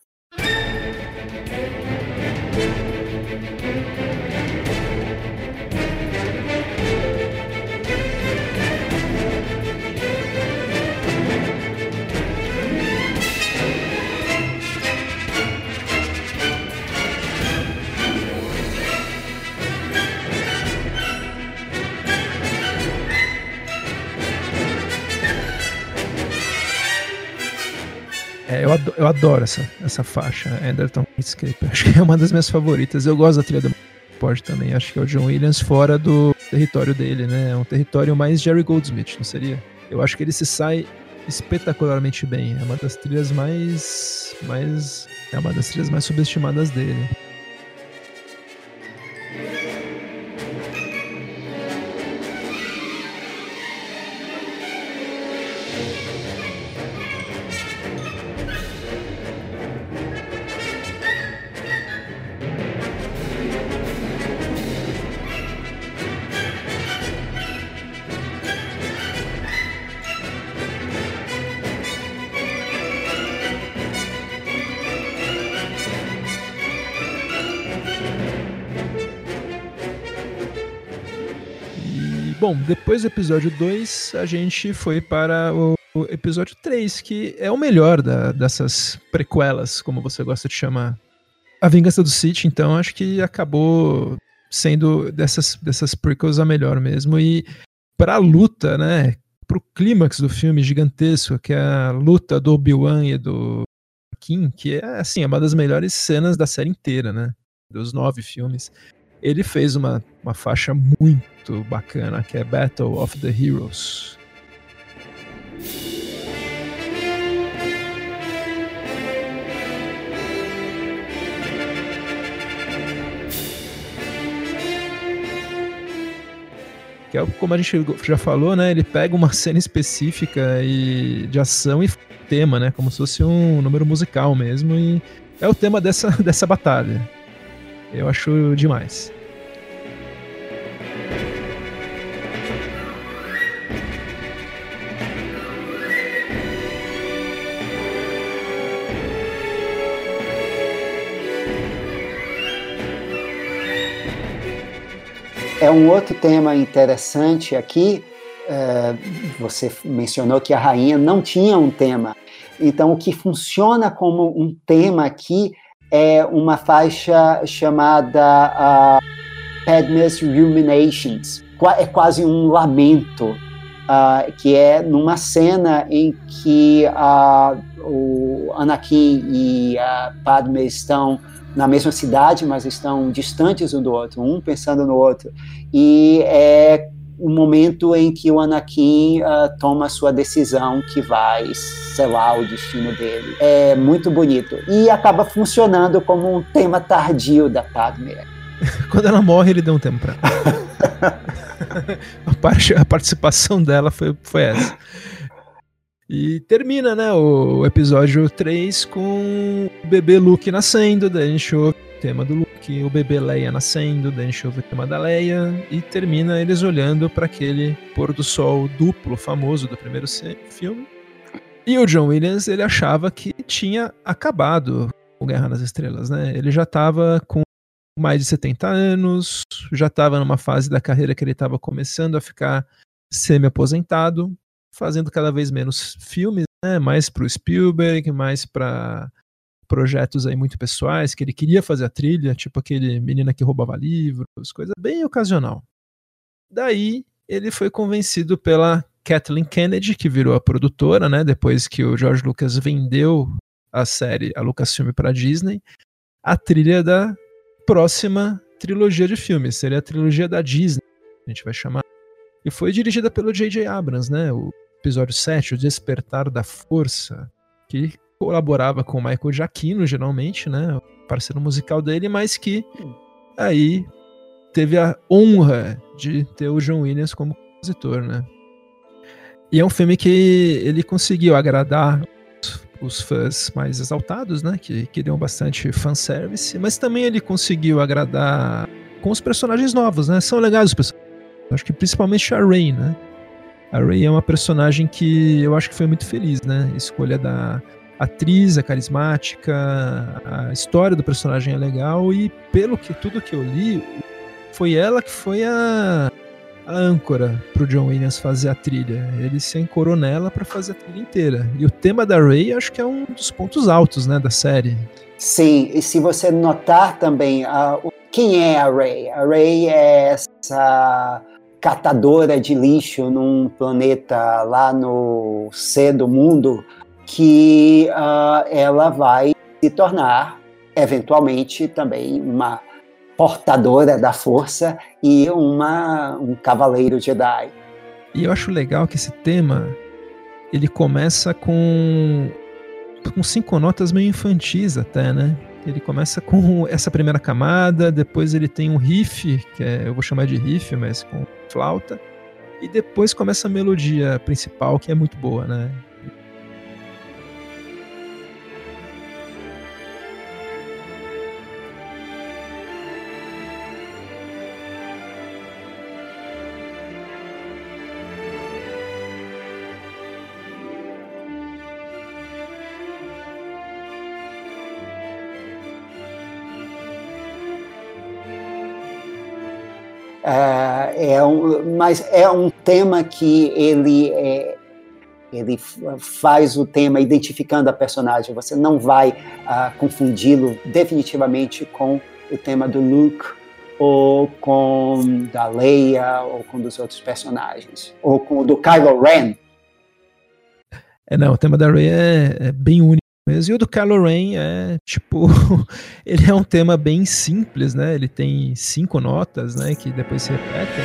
É, eu, adoro, eu adoro essa, essa faixa, Enderton Escape. Acho que é uma das minhas favoritas. Eu gosto da trilha do Pode também. Acho que é o John Williams fora do território dele, né? É um território mais Jerry Goldsmith, não seria? Eu acho que ele se sai espetacularmente bem. É uma das trilhas mais. mais é uma das trilhas mais subestimadas dele. Depois do episódio 2, a gente foi para o episódio 3, que é o melhor da, dessas prequelas, como você gosta de chamar. A Vingança do Sith, então, acho que acabou sendo dessas, dessas prequels a melhor mesmo. E para a luta, né, para o clímax do filme gigantesco, que é a luta do Obi-Wan e do Kim, que é, assim, é uma das melhores cenas da série inteira, né, dos nove filmes ele fez uma, uma faixa muito bacana, que é Battle of the Heroes. que é como a gente já falou, né? Ele pega uma cena específica e de ação e tema, né? Como se fosse um número musical mesmo e é o tema dessa, dessa batalha. Eu acho demais. É um outro tema interessante aqui. É, você mencionou que a rainha não tinha um tema. Então, o que funciona como um tema aqui é uma faixa chamada uh, Padme's Ruminations. É quase um lamento, uh, que é numa cena em que uh, o Anakin e a Padme estão na mesma cidade, mas estão distantes um do outro, um pensando no outro. E é o momento em que o Anakin uh, toma sua decisão que vai selar o destino dele. É muito bonito. E acaba funcionando como um tema tardio da Padme. Quando ela morre, ele deu um tempo pra a, parte, a participação dela foi, foi essa. E termina, né, o episódio 3 com o bebê Luke nascendo, daí a gente ouve o tema do Luke, o bebê Leia nascendo, daí a gente ouve o tema da Leia, e termina eles olhando para aquele pôr do sol duplo famoso do primeiro filme. E o John Williams, ele achava que tinha acabado o Guerra nas Estrelas, né? Ele já estava com mais de 70 anos, já estava numa fase da carreira que ele estava começando a ficar semi-aposentado, fazendo cada vez menos filmes, né? mais para o Spielberg, mais para projetos aí muito pessoais, que ele queria fazer a trilha, tipo aquele Menina que Roubava Livros, coisa bem ocasional. Daí ele foi convencido pela Kathleen Kennedy, que virou a produtora, né, depois que o George Lucas vendeu a série, a Lucasfilm para Disney, a trilha da próxima trilogia de filmes, seria a trilogia da Disney, a gente vai chamar. E foi dirigida pelo J.J. Abrams, né, o episódio 7, O Despertar da Força, que colaborava com o Michael Giacchino, geralmente, né? Parceiro musical dele, mas que aí teve a honra de ter o John Williams como compositor, né? E é um filme que ele conseguiu agradar os fãs mais exaltados, né? Que queriam bastante fanservice, mas também ele conseguiu agradar com os personagens novos, né? São legais os personagens. Acho que principalmente a Rey, né? A Ray é uma personagem que eu acho que foi muito feliz, né? A escolha da atriz, é carismática, a história do personagem é legal e pelo que tudo que eu li, foi ela que foi a, a âncora pro John Williams fazer a trilha. Ele se ancorou nela para fazer a trilha inteira. E o tema da Ray acho que é um dos pontos altos, né, da série. Sim, e se você notar também, uh, quem é a Ray? A Ray é essa catadora de lixo num planeta lá no C do mundo, que uh, ela vai se tornar, eventualmente, também uma portadora da força e uma, um cavaleiro Jedi. E eu acho legal que esse tema ele começa com, com cinco notas meio infantis até, né? Ele começa com essa primeira camada, depois ele tem um riff, que é, eu vou chamar de riff, mas com flauta, e depois começa a melodia principal, que é muito boa, né? É um, mas é um tema que ele é, ele faz o tema identificando a personagem. Você não vai uh, confundi-lo definitivamente com o tema do Luke ou com da Leia ou com dos outros personagens ou com o do Kylo Ren. É não, o tema da Rey é, é bem único mesmo. E o do Kylo Ren é, tipo, ele é um tema bem simples, né? Ele tem cinco notas, né, que depois se repetem.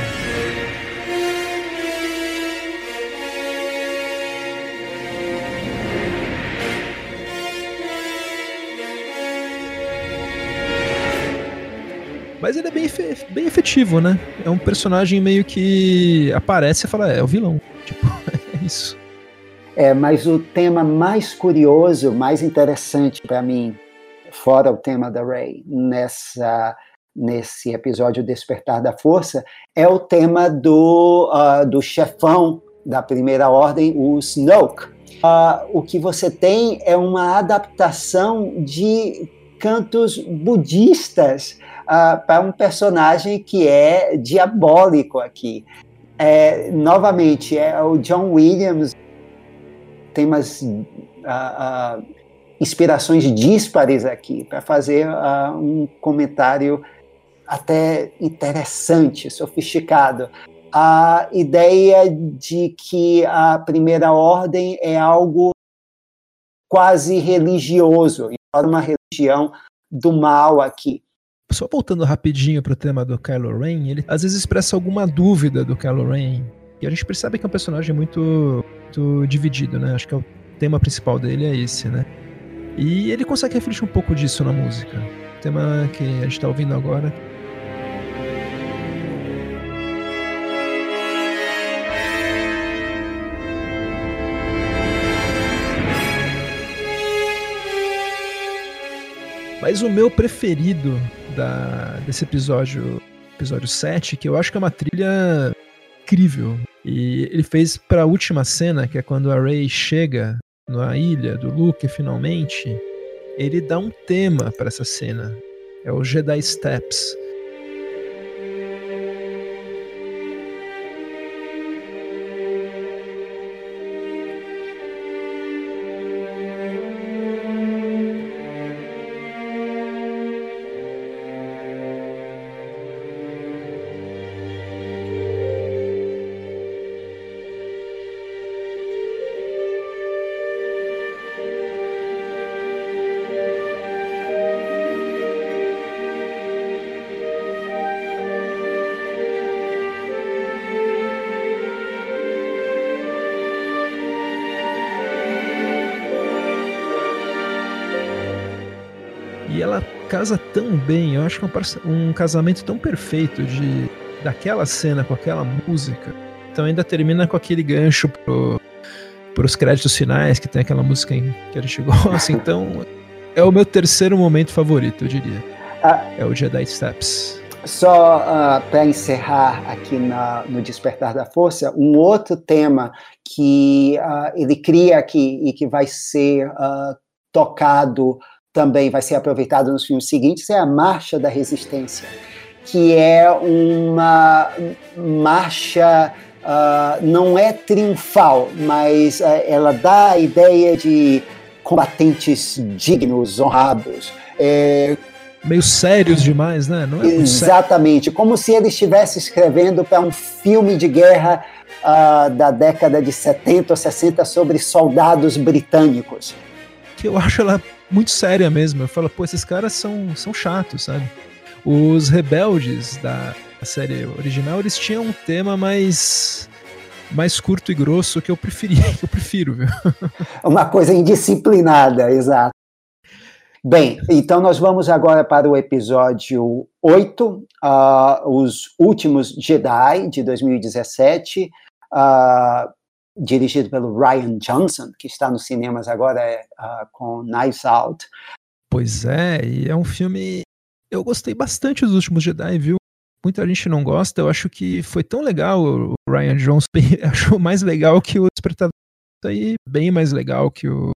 Mas ele é bem, bem efetivo, né? É um personagem meio que aparece e fala, é, é o vilão. Tipo, é isso. É, mas o tema mais curioso, mais interessante para mim, fora o tema da Ray, nessa nesse episódio Despertar da Força, é o tema do, uh, do chefão da Primeira Ordem, o Snoke. Uh, o que você tem é uma adaptação de cantos budistas uh, para um personagem que é diabólico aqui. É, novamente, é o John Williams tem umas uh, uh, inspirações díspares aqui para fazer um comentário até interessante, sofisticado. A ideia de que a primeira ordem é algo quase religioso, uma religião do mal aqui. Só voltando rapidinho para o tema do Kylo Ren, ele às vezes expressa alguma dúvida do Kylo Ren. E a gente percebe que é um personagem muito, muito dividido, né? Acho que é o tema principal dele é esse, né? E ele consegue refletir um pouco disso na música. O tema que a gente está ouvindo agora Mas o meu preferido da, desse episódio, episódio 7, que eu acho que é uma trilha incrível. E ele fez para a última cena, que é quando a Rey chega na ilha do Luke finalmente, ele dá um tema para essa cena. É o Jedi Steps. Casa tão bem, eu acho que é um, um casamento tão perfeito de daquela cena com aquela música. Então ainda termina com aquele gancho pro, pros créditos finais, que tem aquela música que a gente gosta. Então é o meu terceiro momento favorito, eu diria. Ah, é o Jedi Steps. Só uh, ah, para encerrar aqui na, no Despertar da Força, um outro tema que uh, ele cria aqui e que vai ser uh, tocado também vai ser aproveitado nos filmes seguintes é a Marcha da Resistência, que é uma marcha uh, não é triunfal, mas uh, ela dá a ideia de combatentes dignos, honrados. É, meio sérios demais, né? É exatamente, como se ele estivesse escrevendo para um filme de guerra uh, da década de 70 ou 60 sobre soldados britânicos. Que eu acho ela muito séria mesmo. Eu falo, pô, esses caras são, são chatos, sabe? Os rebeldes da série original, eles tinham um tema mais mais curto e grosso que eu preferia, que eu prefiro, viu? Uma coisa indisciplinada, exato. Bem, então nós vamos agora para o episódio 8, uh, ah, Os Últimos Jedi, de 2017. Uh, dirigido pelo Ryan Johnson, que está nos cinemas agora uh, com Knives Out. Pois é, e é um filme. Eu gostei bastante dos últimos Jedi, viu? Muita gente não gosta, eu acho que foi tão legal o Ryan Johnson, achou mais legal que o Despertador, aí bem mais legal que o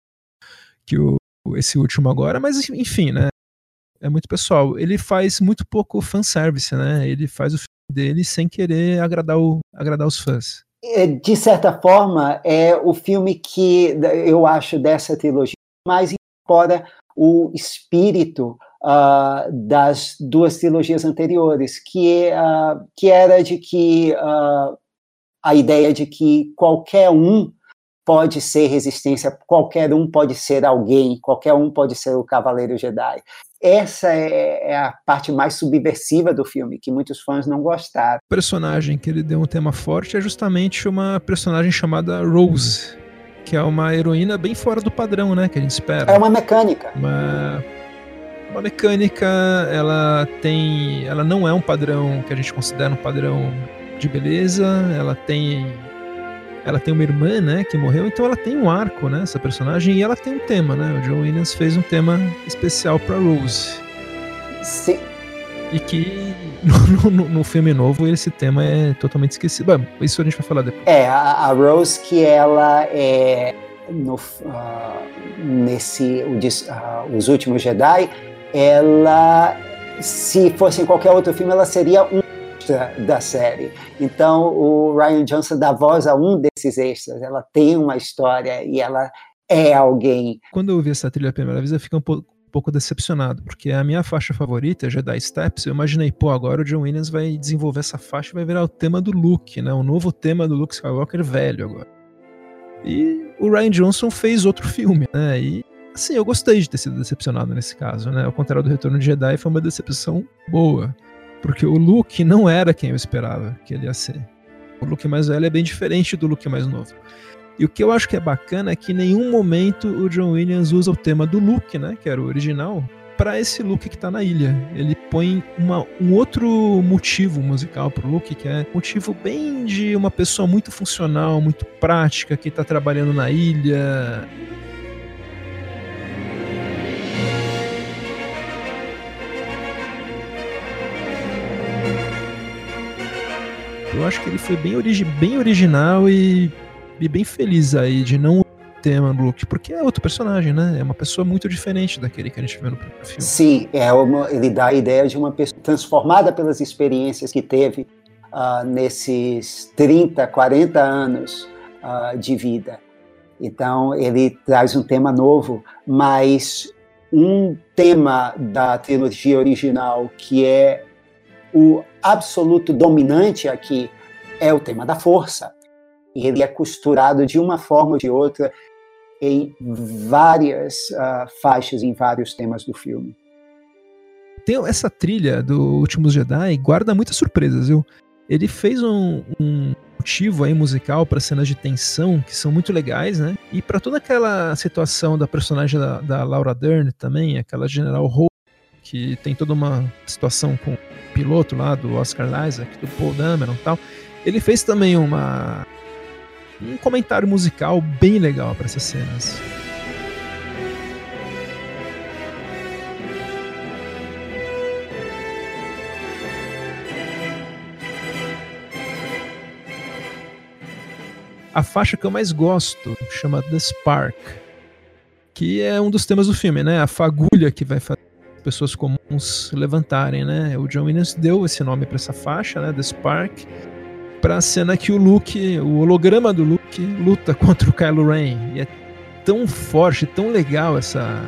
que o esse último agora, mas enfim, né? É muito pessoal. Ele faz muito pouco fanservice, né? Ele faz o filme dele sem querer agradar, o, agradar os fãs. É, de certa forma, é o filme que eu acho dessa trilogia mais incorpora o espírito uh, das duas trilogias anteriores, que, uh, que era de que uh, a ideia de que qualquer um pode ser resistência, qualquer um pode ser alguém, qualquer um pode ser o Cavaleiro Jedi essa é, é, a parte mais subversiva do filme, que muitos fãs não gostaram. O personagem que ele deu um tema forte é justamente uma personagem chamada Rose, que é uma heroína bem fora do padrão, né, que a gente espera. É uma mecânica. Uma, uma mecânica, ela tem, ela não é um padrão que a gente considera um padrão de beleza, ela tem ela tem uma irmã, né, que morreu, então ela tem um arco, né, essa personagem, e ela tem um tema, né? O John Williams fez um tema especial para Rose. Sim. E que no, no, no, filme novo esse tema é totalmente esquecido. Bom, isso a gente vai falar depois. É, a, a Rose que ela é no, uh, nesse uh, os últimos Jedi, ela se fosse em qualquer outro filme, ela seria um da série. Então, o Ryan Johnson dá voz a um desses extras. Ela tem uma história e ela é alguém. Quando eu ouvi essa trilha a primeira vez, eu fiquei um pouco, um pouco decepcionado, porque a minha faixa favorita, Jedi Steps, eu imaginei, pô, agora o John Williams vai desenvolver essa faixa e vai virar o tema do Luke, né? O novo tema do Luke Skywalker velho agora. E o Ryan Johnson fez outro filme, né? E assim, eu gostei de ter sido decepcionado nesse caso, né? Ao contrário do Retorno de Jedi, foi uma decepção boa. Porque o Luke não era quem eu esperava que ele ia ser. O Luke mais velho é bem diferente do Luke mais novo. E o que eu acho que é bacana é que em nenhum momento o John Williams usa o tema do Luke, né, que era o original, para esse Luke que tá na ilha. Ele põe uma, um outro motivo musical pro Luke, que é motivo bem de uma pessoa muito funcional, muito prática, que tá trabalhando na ilha. Eu acho que ele foi bem, origi bem original e e bem feliz aí de não tema Luke, porque é outro personagem, né? É uma pessoa muito diferente daquele que a gente vê no primeiro filme. Sim, é uma, ele dá a ideia de uma pessoa transformada pelas experiências que teve uh, nesses 30, 40 anos uh, de vida. Então, ele traz um tema novo, mas um tema da trilogia original que é o absoluto dominante aqui é o tema da força e ele é costurado de uma forma ou de outra em várias uh, faixas, em vários temas do filme. Tem essa trilha do Últimos Jedi guarda muitas surpresas, viu? Ele fez um, um motivo aí musical para cenas de tensão que são muito legais, né? E para toda aquela situação da personagem da, da Laura Dern também, aquela General Hope, que tem toda uma situação com piloto lá do Oscar Isaac, do Paul Dameron e tal. Ele fez também uma um comentário musical bem legal para essas cenas. A faixa que eu mais gosto chama The Spark, que é um dos temas do filme, né? A fagulha que vai fazer pessoas comuns levantarem, né? O John Williams deu esse nome para essa faixa, né? The Spark pra cena que o Luke, o holograma do Luke, luta contra o Kylo Ren. E é tão forte, tão legal essa,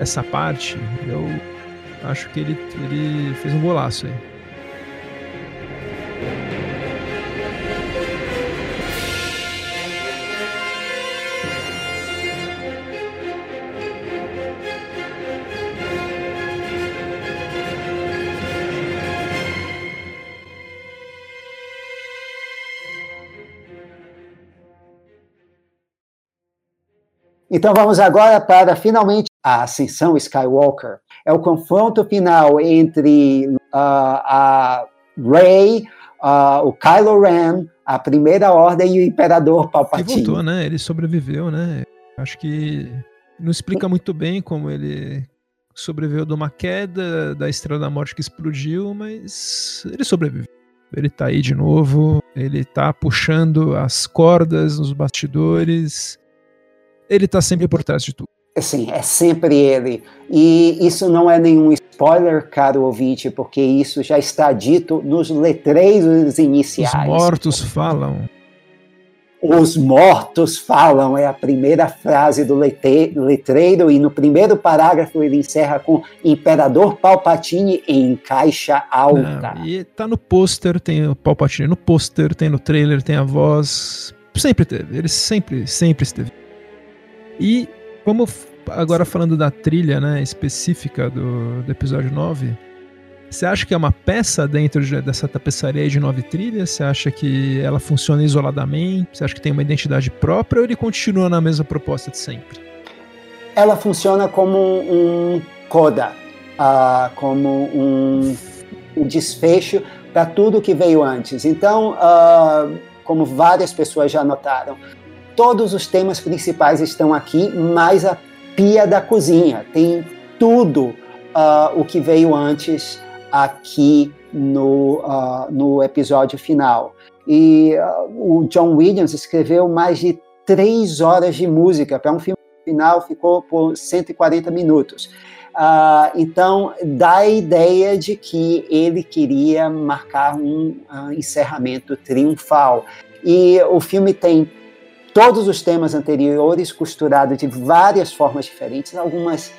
essa parte. Eu acho que ele, ele fez um golaço aí. Então vamos agora para finalmente a ascensão Skywalker. É o confronto final entre uh, a Rey, uh, o Kylo Ren, a Primeira Ordem e o Imperador Palpatine. Ele voltou, né? Ele sobreviveu, né? Acho que não explica muito bem como ele sobreviveu de uma queda da Estrela da Morte que explodiu, mas ele sobreviveu. Ele tá aí de novo, ele tá puxando as cordas nos bastidores, ele tá sempre por trás de tudo. Sim, é sempre ele. E isso não é nenhum spoiler, caro ouvinte, porque isso já está dito nos letreiros iniciais. Os mortos falam. Os mortos falam é a primeira frase do letreiro, e no primeiro parágrafo ele encerra com Imperador Palpatine em caixa alta. Não, e tá no pôster, tem o Palpatine no pôster, tem no trailer, tem a voz. Sempre teve, ele sempre, sempre esteve. E como agora falando da trilha né, específica do, do episódio 9, você acha que é uma peça dentro de, dessa tapeçaria de nove trilhas? Você acha que ela funciona isoladamente? Você acha que tem uma identidade própria ou ele continua na mesma proposta de sempre? Ela funciona como um coda, uh, como um, um desfecho para tudo que veio antes. Então, uh, como várias pessoas já notaram, todos os temas principais estão aqui, mais a pia da cozinha. Tem tudo uh, o que veio antes aqui no, uh, no episódio final. E uh, o John Williams escreveu mais de três horas de música para um filme final, ficou por 140 minutos. Uh, então, dá a ideia de que ele queria marcar um uh, encerramento triunfal. E o filme tem todos os temas anteriores costurados de várias formas diferentes, algumas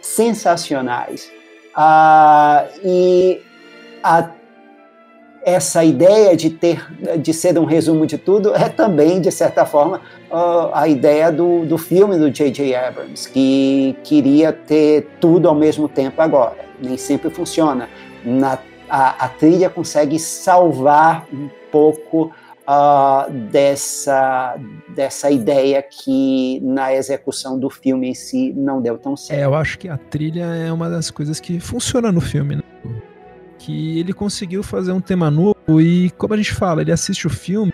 sensacionais. Uh, e a essa ideia de ter de ser um resumo de tudo é também de certa forma a ideia do, do filme do J.J. Abrams que queria ter tudo ao mesmo tempo agora nem sempre funciona Na, a, a trilha consegue salvar um pouco uh, dessa dessa ideia que na execução do filme em si não deu tão certo é, eu acho que a trilha é uma das coisas que funciona no filme né? que ele conseguiu fazer um tema novo e, como a gente fala, ele assiste o filme,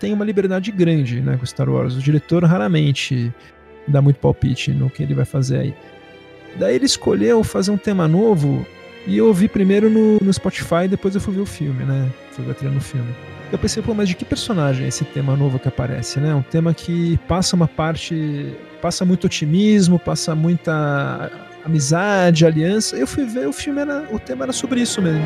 tem uma liberdade grande né, com Star Wars. O diretor raramente dá muito palpite no que ele vai fazer aí. Daí ele escolheu fazer um tema novo e eu ouvi primeiro no, no Spotify, depois eu fui ver o filme, né? Fui ver no filme. Eu pensei, pô, mas de que personagem é esse tema novo que aparece, né? Um tema que passa uma parte. passa muito otimismo, passa muita amizade, aliança. Eu fui ver o filme era o tema era sobre isso mesmo.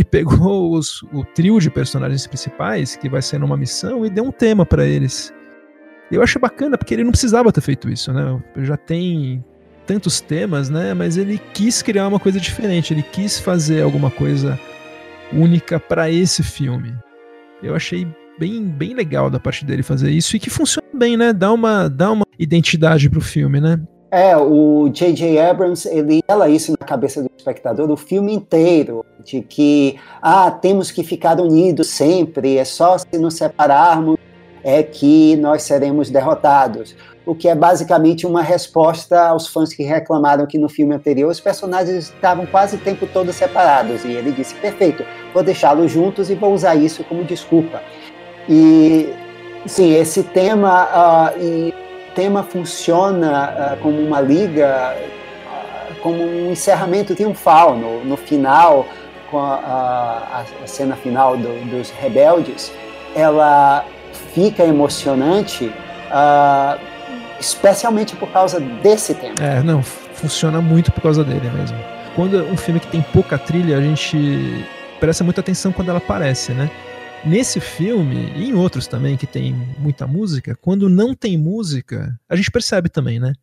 Ele pegou os, o trio de personagens principais, que vai ser numa missão, e deu um tema para eles. Eu acho bacana, porque ele não precisava ter feito isso, né? Já tem tantos temas, né? Mas ele quis criar uma coisa diferente, ele quis fazer alguma coisa única para esse filme. Eu achei bem, bem legal da parte dele fazer isso e que funciona bem, né? Dá uma, dá uma identidade pro filme, né? É, o J.J. Abrams, ele fala isso na cabeça do espectador o filme inteiro, de que, ah, temos que ficar unidos sempre, é só se nos separarmos é que nós seremos derrotados. O que é basicamente uma resposta aos fãs que reclamaram que no filme anterior os personagens estavam quase o tempo todo separados. E ele disse: perfeito, vou deixá-los juntos e vou usar isso como desculpa. E, sim, esse tema. Uh, e tema funciona uh, como uma liga, uh, como um encerramento triunfal no, no final, com a, a, cena final do, dos rebeldes, ela fica emocionante, uh, especialmente por causa desse tema. É, não, funciona muito por causa dele mesmo. Quando um filme que tem pouca trilha, a gente presta muita atenção quando ela aparece, né? Nesse filme, e em outros também que tem muita música, quando não tem música, a gente percebe também, né?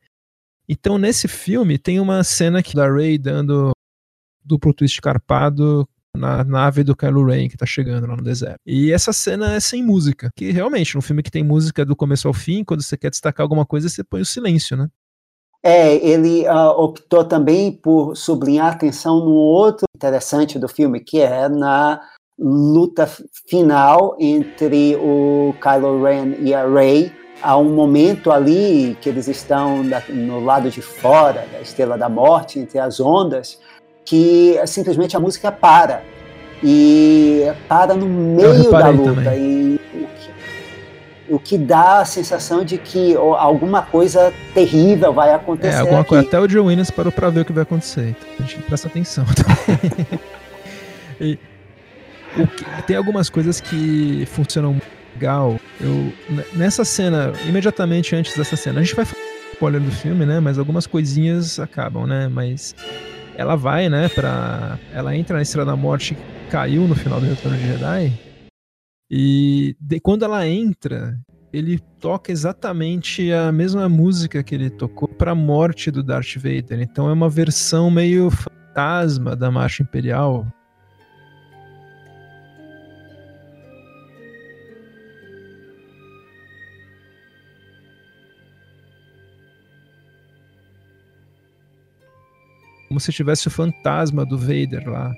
Então, nesse filme, tem uma cena que da Ray dando duplo twist carpado na nave do Kylo Ren que tá chegando lá no deserto. E essa cena é sem música, que realmente, num filme que tem música do começo ao fim, quando você quer destacar alguma coisa, você põe o silêncio, né? É, ele uh, optou também por sublinhar atenção no outro interessante do filme, que é na luta final entre o Kylo Ren e a Rey. Há um momento ali que eles estão no lado de fora da Estrela da Morte, entre as ondas, que simplesmente a música para. E para no meio da luta. E o que, o que, dá a sensação de que alguma coisa terrível vai acontecer. É, alguma coisa. Até o Joe Williams parou para ver o que vai acontecer. Então a gente presta atenção também. e, que, tem algumas coisas que funcionam legal. Eu, nessa cena, imediatamente antes dessa cena, a gente vai falar spoiler do filme, né? Mas algumas coisinhas acabam, né? Mas ela vai, né, pra. Ela entra na Estrela da Morte que caiu no final do Retorno de Jedi. E de, quando ela entra, ele toca exatamente a mesma música que ele tocou para a morte do Darth Vader. Então é uma versão meio fantasma da Marcha Imperial. Como se tivesse o fantasma do Vader lá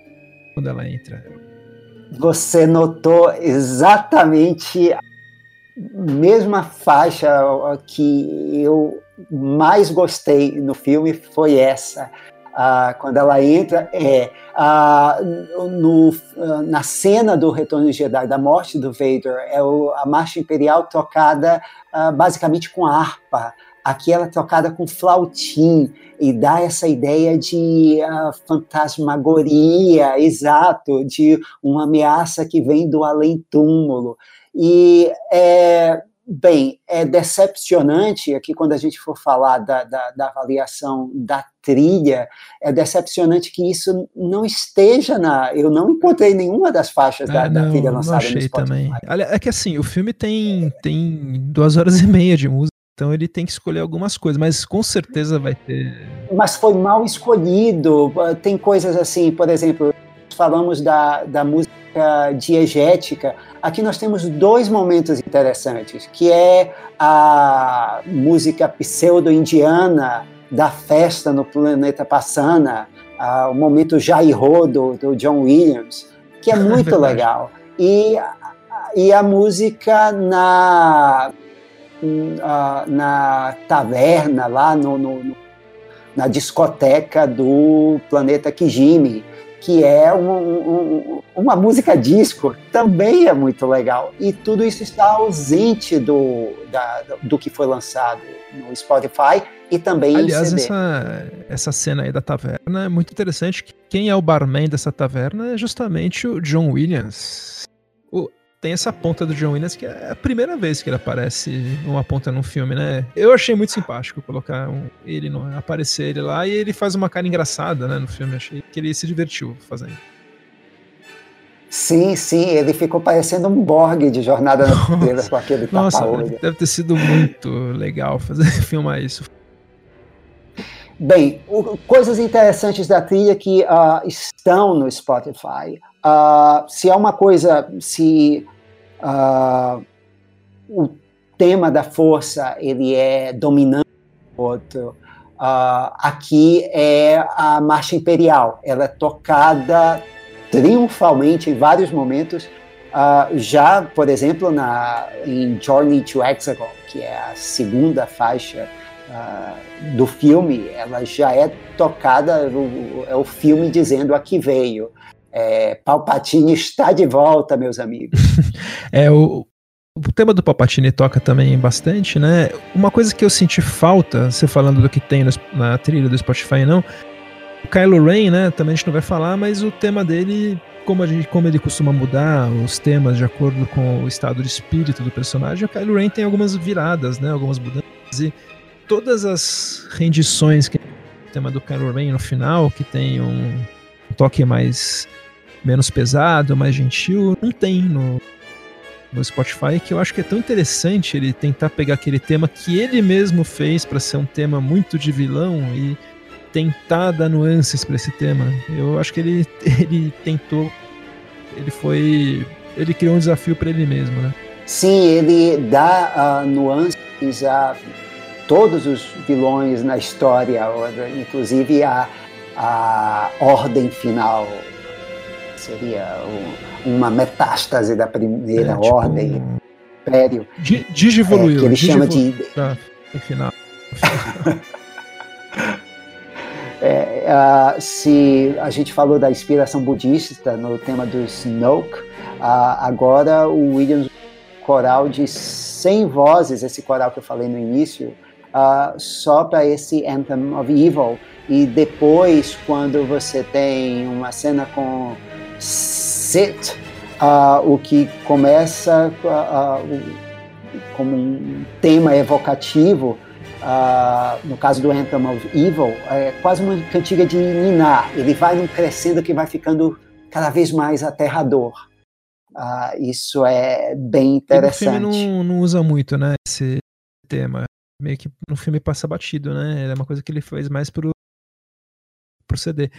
quando ela entra. Você notou exatamente a mesma faixa que eu mais gostei no filme foi essa. uh, quando ela entra, é uh, no, na cena do Retorno de Jedi, da morte do Vader, é o, a marcha imperial tocada basicamente com harpa. Aqui ela é tocada com flautim e dá essa ideia de uh, fantasmagoria, exato, de uma ameaça que vem do além-túmulo. E é, Bem, é decepcionante aqui quando a gente for falar da, da, da, avaliação da trilha, é decepcionante que isso não esteja na. Eu não encontrei nenhuma das faixas da, não, da trilha lançada não achei no Spotify. também. É que assim, o filme tem, tem duas horas e meia de música. Então ele tem que escolher algumas coisas, mas com certeza vai ter. Mas foi mal escolhido. Tem coisas assim, por exemplo, falamos da, da música diegética, aqui nós temos dois momentos interessantes, que é a música pseudo-indiana da festa no planeta Passana, o momento Jairô do, do John Williams, que é muito legal. E, e a música na, na taverna, lá no, no na discoteca do planeta Kijimi, que é um, um, uma música disco, também é muito legal. E tudo isso está ausente do, da, do que foi lançado no Spotify e também Aliás, essa, essa cena aí da taverna é muito interessante. Quem é o barman dessa taverna é justamente o John Williams. O, tem essa ponta do John Williams que é a primeira vez que ele aparece uma ponta num filme, né? Eu achei muito simpático colocar um, ele no, aparecer ele lá e ele faz uma cara engraçada, né, no filme. Achei que ele se divertiu fazendo. Sim, sim, ele ficou parecendo um Borg de Jornada nas Estrelas com aquele Nossa, deve ter sido muito legal fazer filmar isso. Bem, o, coisas interessantes da trilha que uh, estão no Spotify. Uh, se é uma coisa, se uh, o tema da força ele é dominante, outro, aqui é a marcha imperial. Ela é tocada triunfalmente em vários momentos. já, por exemplo, na, em Journey to Hexagon, que é a segunda faixa uh, do filme, ela já é tocada, é o filme dizendo a que veio. É, Palpatine está de volta, meus amigos. é, o, o tema do Palpatine toca também bastante, né? Uma coisa que eu senti falta, você falando do que tem no, na trilha do Spotify, não. O Kylo Ren, né? Também a gente não vai falar, mas o tema dele, como, a gente, como ele costuma mudar os temas de acordo com o estado de espírito do personagem, o Kylo Ren tem algumas viradas, né? Algumas mudanças. E todas as rendições que o tema do Kylo Ren no final, que tem um toque mais menos pesado, mais gentil, não tem no, no Spotify, que eu acho que é tão interessante ele tentar pegar aquele tema que ele mesmo fez para ser um tema muito de vilão e tentar dar nuances para esse tema. Eu acho que ele, ele tentou, ele foi, ele criou um desafio para ele mesmo, né? Sim, ele dá uh, nuances a todos os vilões na história, inclusive a, a ordem final seria uma metástase da primeira é, tipo, ordem, império. Digivoluiu. É, que ele chama de. Tá, final. é, uh, se a gente falou da inspiração budista no tema do Snoke, uh, agora o Williams coral de 100 vozes, esse coral que eu falei no início, uh, só para esse Anthem of Evil. E depois, quando você tem uma cena com Sith, uh, o que começa uh, como um tema evocativo, no caso do Anthem of Evil, é quase uma cantiga de Ninar. Ele vai num crescendo que vai ficando cada vez mais aterrador. Uh, isso é bem interessante. E o filme não, não, usa muito, né, esse tema meio que no filme passa batido, né? É uma coisa que ele fez mais pro, pro CD.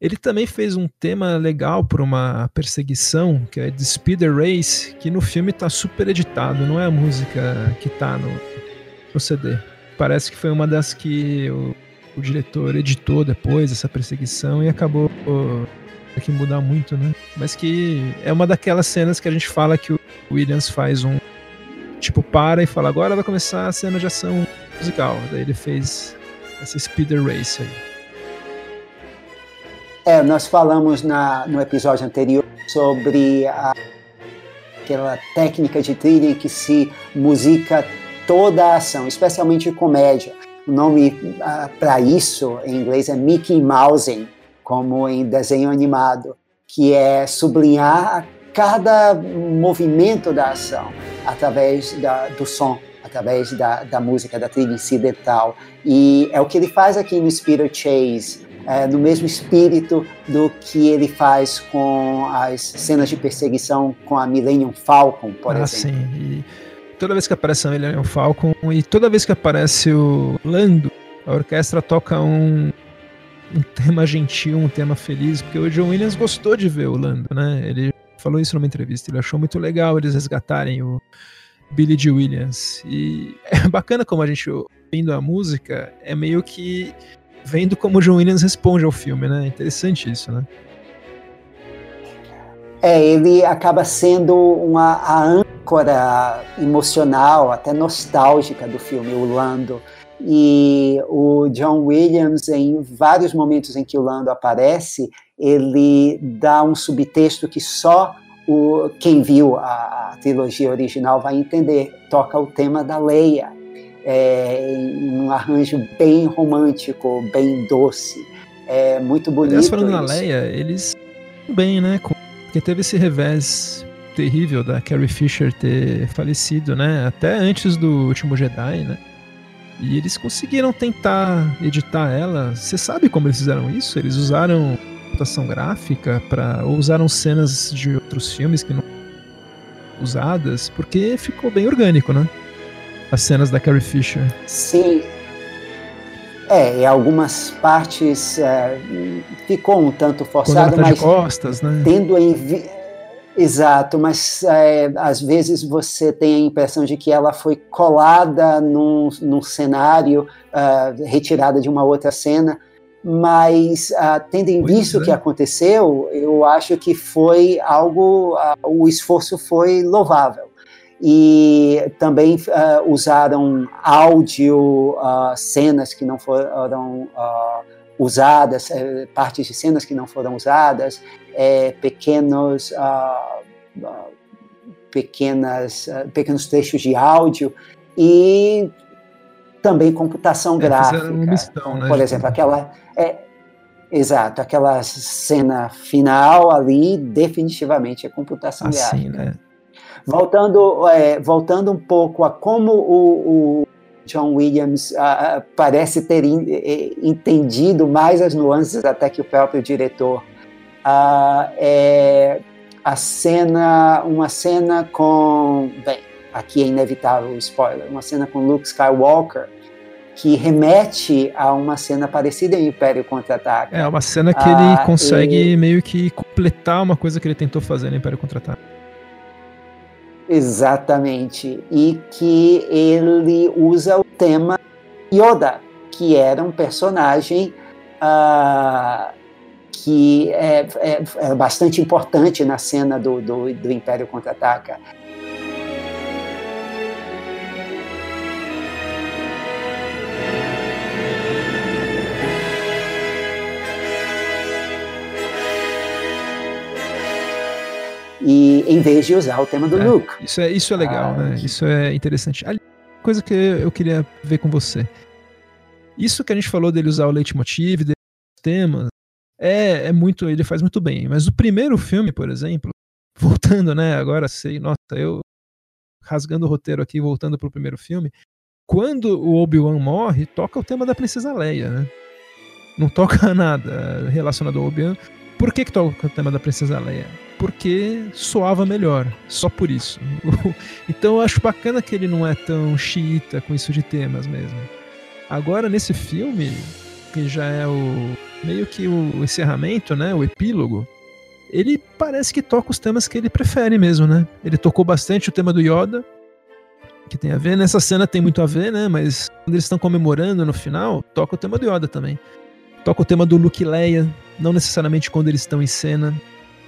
Ele também fez um tema legal para uma perseguição, que é de Speeder Race, que no filme tá super editado, não é a música que tá no, no CD. Parece que foi uma das que o, o diretor editou depois, essa perseguição, e acabou que mudar muito, né? Mas que é uma daquelas cenas que a gente fala que o Williams faz um tipo, para e fala, agora vai começar a cena de ação musical. Daí ele fez essa Speeder Race aí. É, nós falamos na, no episódio anterior sobre a, aquela técnica de trilha em que se musica toda a ação, especialmente comédia. O nome uh, para isso em inglês é Mickey Mousing, como em desenho animado, que é sublinhar cada movimento da ação através da, do som, através da, da música, da trilha incidental. E é o que ele faz aqui no Spirit Chase, é, no mesmo espírito do que ele faz com as cenas de perseguição com a Millennium Falcon, por ah, exemplo. Sim. E toda vez que aparece a Millennium Falcon e toda vez que aparece o Lando, a orquestra toca um, um tema gentil, um tema feliz, porque o John Williams gostou de ver o Lando, né? Ele falou isso numa entrevista, ele achou muito legal eles resgatarem o Billy D. Williams. E é bacana como a gente ouvindo a música, é meio que vendo como o John Williams responde ao filme, né? Interessante isso, né? É, ele acaba sendo uma a âncora emocional, até nostálgica do filme, o Lando. E o John Williams, em vários momentos em que o Lando aparece, ele dá um subtexto que só o, quem viu a, a trilogia original vai entender. Toca o tema da Leia, é, em um arranjo bem romântico, bem doce. É muito bonito. Aliás, falando isso. na Leia, eles bem, né? Porque teve esse revés terrível da Carrie Fisher ter falecido, né? Até antes do último Jedi, né? E eles conseguiram tentar editar ela. Você sabe como eles fizeram isso? Eles usaram computação gráfica para ou usaram cenas de outros filmes que não usadas, porque ficou bem orgânico, né? as cenas da Carrie Fisher. Sim. É, em algumas partes é, ficou um tanto forçado, tá mas costas, né? tendo em. Exato, mas é, às vezes você tem a impressão de que ela foi colada num, num cenário, uh, retirada de uma outra cena, mas uh, tendo em vista o que aconteceu, eu acho que foi algo, uh, o esforço foi louvável. E também uh, usaram áudio, cenas que não foram usadas, eh, partes de cenas que não foram usadas, eh, pequenos, pequenas, pequenos trechos de áudio. E também computação é, gráfica. Missão, né, por exemplo, aquela. É, exato, aquela cena final ali definitivamente é computação assim, gráfica. Né? Voltando, é, voltando um pouco a como o, o John Williams uh, parece ter in, entendido mais as nuances até que o próprio diretor. Uh, é a cena, uma cena com, bem, aqui é inevitável o spoiler, uma cena com Luke Skywalker que remete a uma cena parecida em Império Contra-Ataca. É uma cena que ele uh, consegue e... meio que completar uma coisa que ele tentou fazer no Império Contra-Ataca. Exatamente. E que ele usa o tema Yoda, que era um personagem uh, que é, é, é, bastante importante na cena do, do, do Império Contra-Ataca. E em vez de usar o tema do é, Luke. Isso é, isso é legal, ah, né? Isso é interessante. Coisa que eu queria ver com você. Isso que a gente falou dele usar o leitmotiv, dos temas, é, é muito, ele faz muito bem. Mas o primeiro filme, por exemplo, voltando, né? Agora sei, nossa, eu rasgando o roteiro aqui, voltando pro primeiro filme, quando o Obi-Wan morre, toca o tema da Princesa Leia, né? Não toca nada relacionado ao Obi-Wan. Por que, que toca o tema da Princesa Leia? Porque soava melhor, só por isso. então eu acho bacana que ele não é tão xiita com isso de temas mesmo. Agora nesse filme, que já é o meio que o encerramento, né, o epílogo, ele parece que toca os temas que ele prefere mesmo, né? Ele tocou bastante o tema do Yoda, que tem a ver, nessa cena tem muito a ver, né, mas quando eles estão comemorando no final, toca o tema do Yoda também. Toca o tema do Luke Leia, não necessariamente quando eles estão em cena,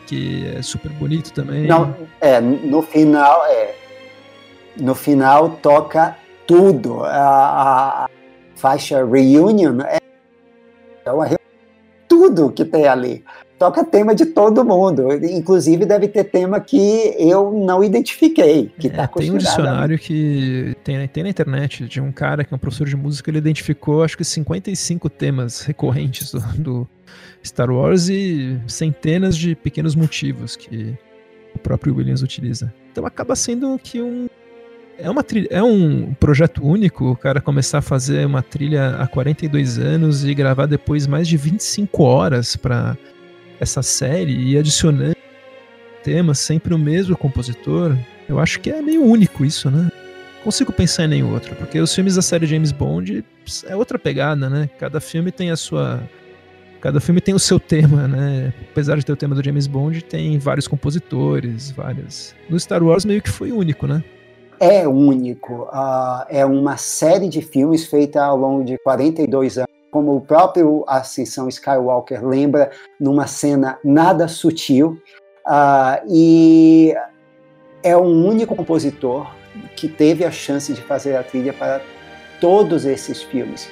que é super bonito também. Não, é, no final, é, no final toca tudo. A, a faixa Reunion é, é uma tudo que tem ali. Toca tema de todo mundo. Inclusive, deve ter tema que eu não identifiquei. Que tá é, tem um dicionário que tem, tem na internet de um cara que é um professor de música. Ele identificou, acho que 55 temas recorrentes do, do Star Wars e centenas de pequenos motivos que o próprio Williams utiliza. Então acaba sendo que um é, uma trilha, é um projeto único o cara começar a fazer uma trilha há 42 anos e gravar depois mais de 25 horas para essa série e adicionando temas sempre o mesmo compositor. Eu acho que é meio único isso, né? Consigo pensar em nenhum outro, porque os filmes da série James Bond é outra pegada, né? Cada filme tem a sua cada filme tem o seu tema, né? Apesar de ter o tema do James Bond, tem vários compositores, várias. No Star Wars meio que foi único, né? é único. Uh, é uma série de filmes feita ao longo de 42 anos, como o próprio Ascensão Skywalker lembra, numa cena nada sutil. Uh, e é um único compositor que teve a chance de fazer a trilha para todos esses filmes.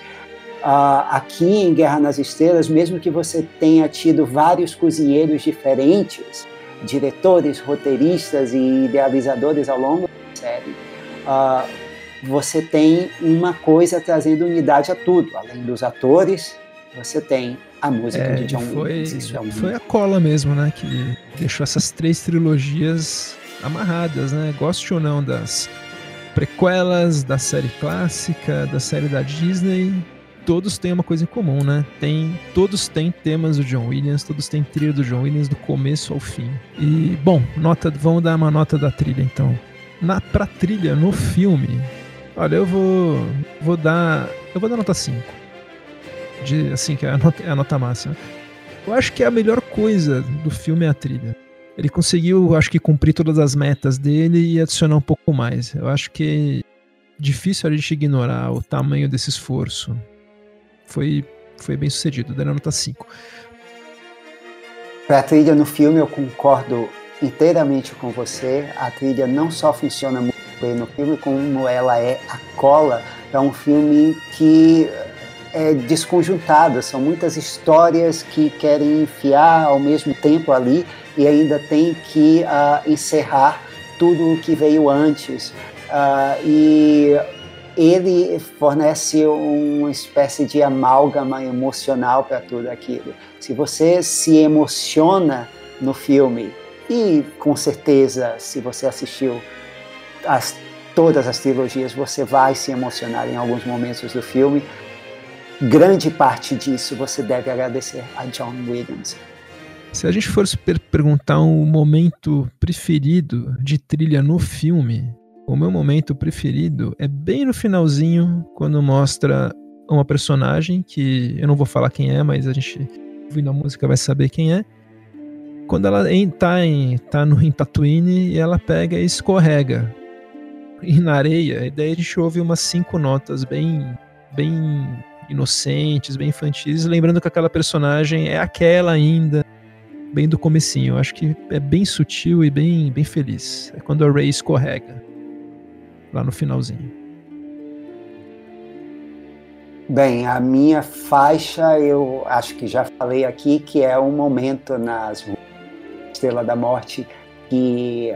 Uh, aqui em Guerra nas Estrelas, mesmo que você tenha tido vários cozinheiros diferentes, diretores, roteiristas e idealizadores ao longo série, uh, você tem uma coisa trazendo unidade a tudo. Além dos atores, você tem a música é, de John foi, Williams. É um... Foi a cola mesmo, né? Que deixou essas três trilogias amarradas, né? Goste ou não das prequelas, da série clássica, da série da Disney, todos têm uma coisa em comum, né? Tem, todos têm temas do John Williams, todos têm trilha do John Williams do começo ao fim. E, bom, nota, vamos dar uma nota da trilha então na pra trilha no filme, olha, eu vou vou dar, eu vou dar nota 5. De assim que é a nota, é a nota máxima. Eu acho que a melhor coisa do filme é a trilha. Ele conseguiu, acho que cumprir todas as metas dele e adicionar um pouco mais. Eu acho que é difícil a gente ignorar o tamanho desse esforço. Foi foi bem sucedido, dando nota 5. Pra trilha no filme eu concordo inteiramente com você. A trilha não só funciona muito bem no filme, como ela é a cola para um filme que é desconjuntado. São muitas histórias que querem enfiar ao mesmo tempo ali e ainda tem que uh, encerrar tudo o que veio antes. Uh, e ele fornece uma espécie de amálgama emocional para tudo aquilo. Se você se emociona no filme e com certeza, se você assistiu as, todas as trilogias, você vai se emocionar em alguns momentos do filme. Grande parte disso você deve agradecer a John Williams. Se a gente fosse per perguntar um momento preferido de trilha no filme, o meu momento preferido é bem no finalzinho, quando mostra uma personagem que eu não vou falar quem é, mas a gente ouvindo a música vai saber quem é quando ela está em, tá no, em Tatooine e ela pega e escorrega e na areia, e daí a gente ouve umas cinco notas bem, bem inocentes, bem infantis, lembrando que aquela personagem é aquela ainda, bem do comecinho. Eu acho que é bem sutil e bem, bem feliz. É quando a Rey escorrega, lá no finalzinho. Bem, a minha faixa, eu acho que já falei aqui, que é um momento nas Estrela da Morte, que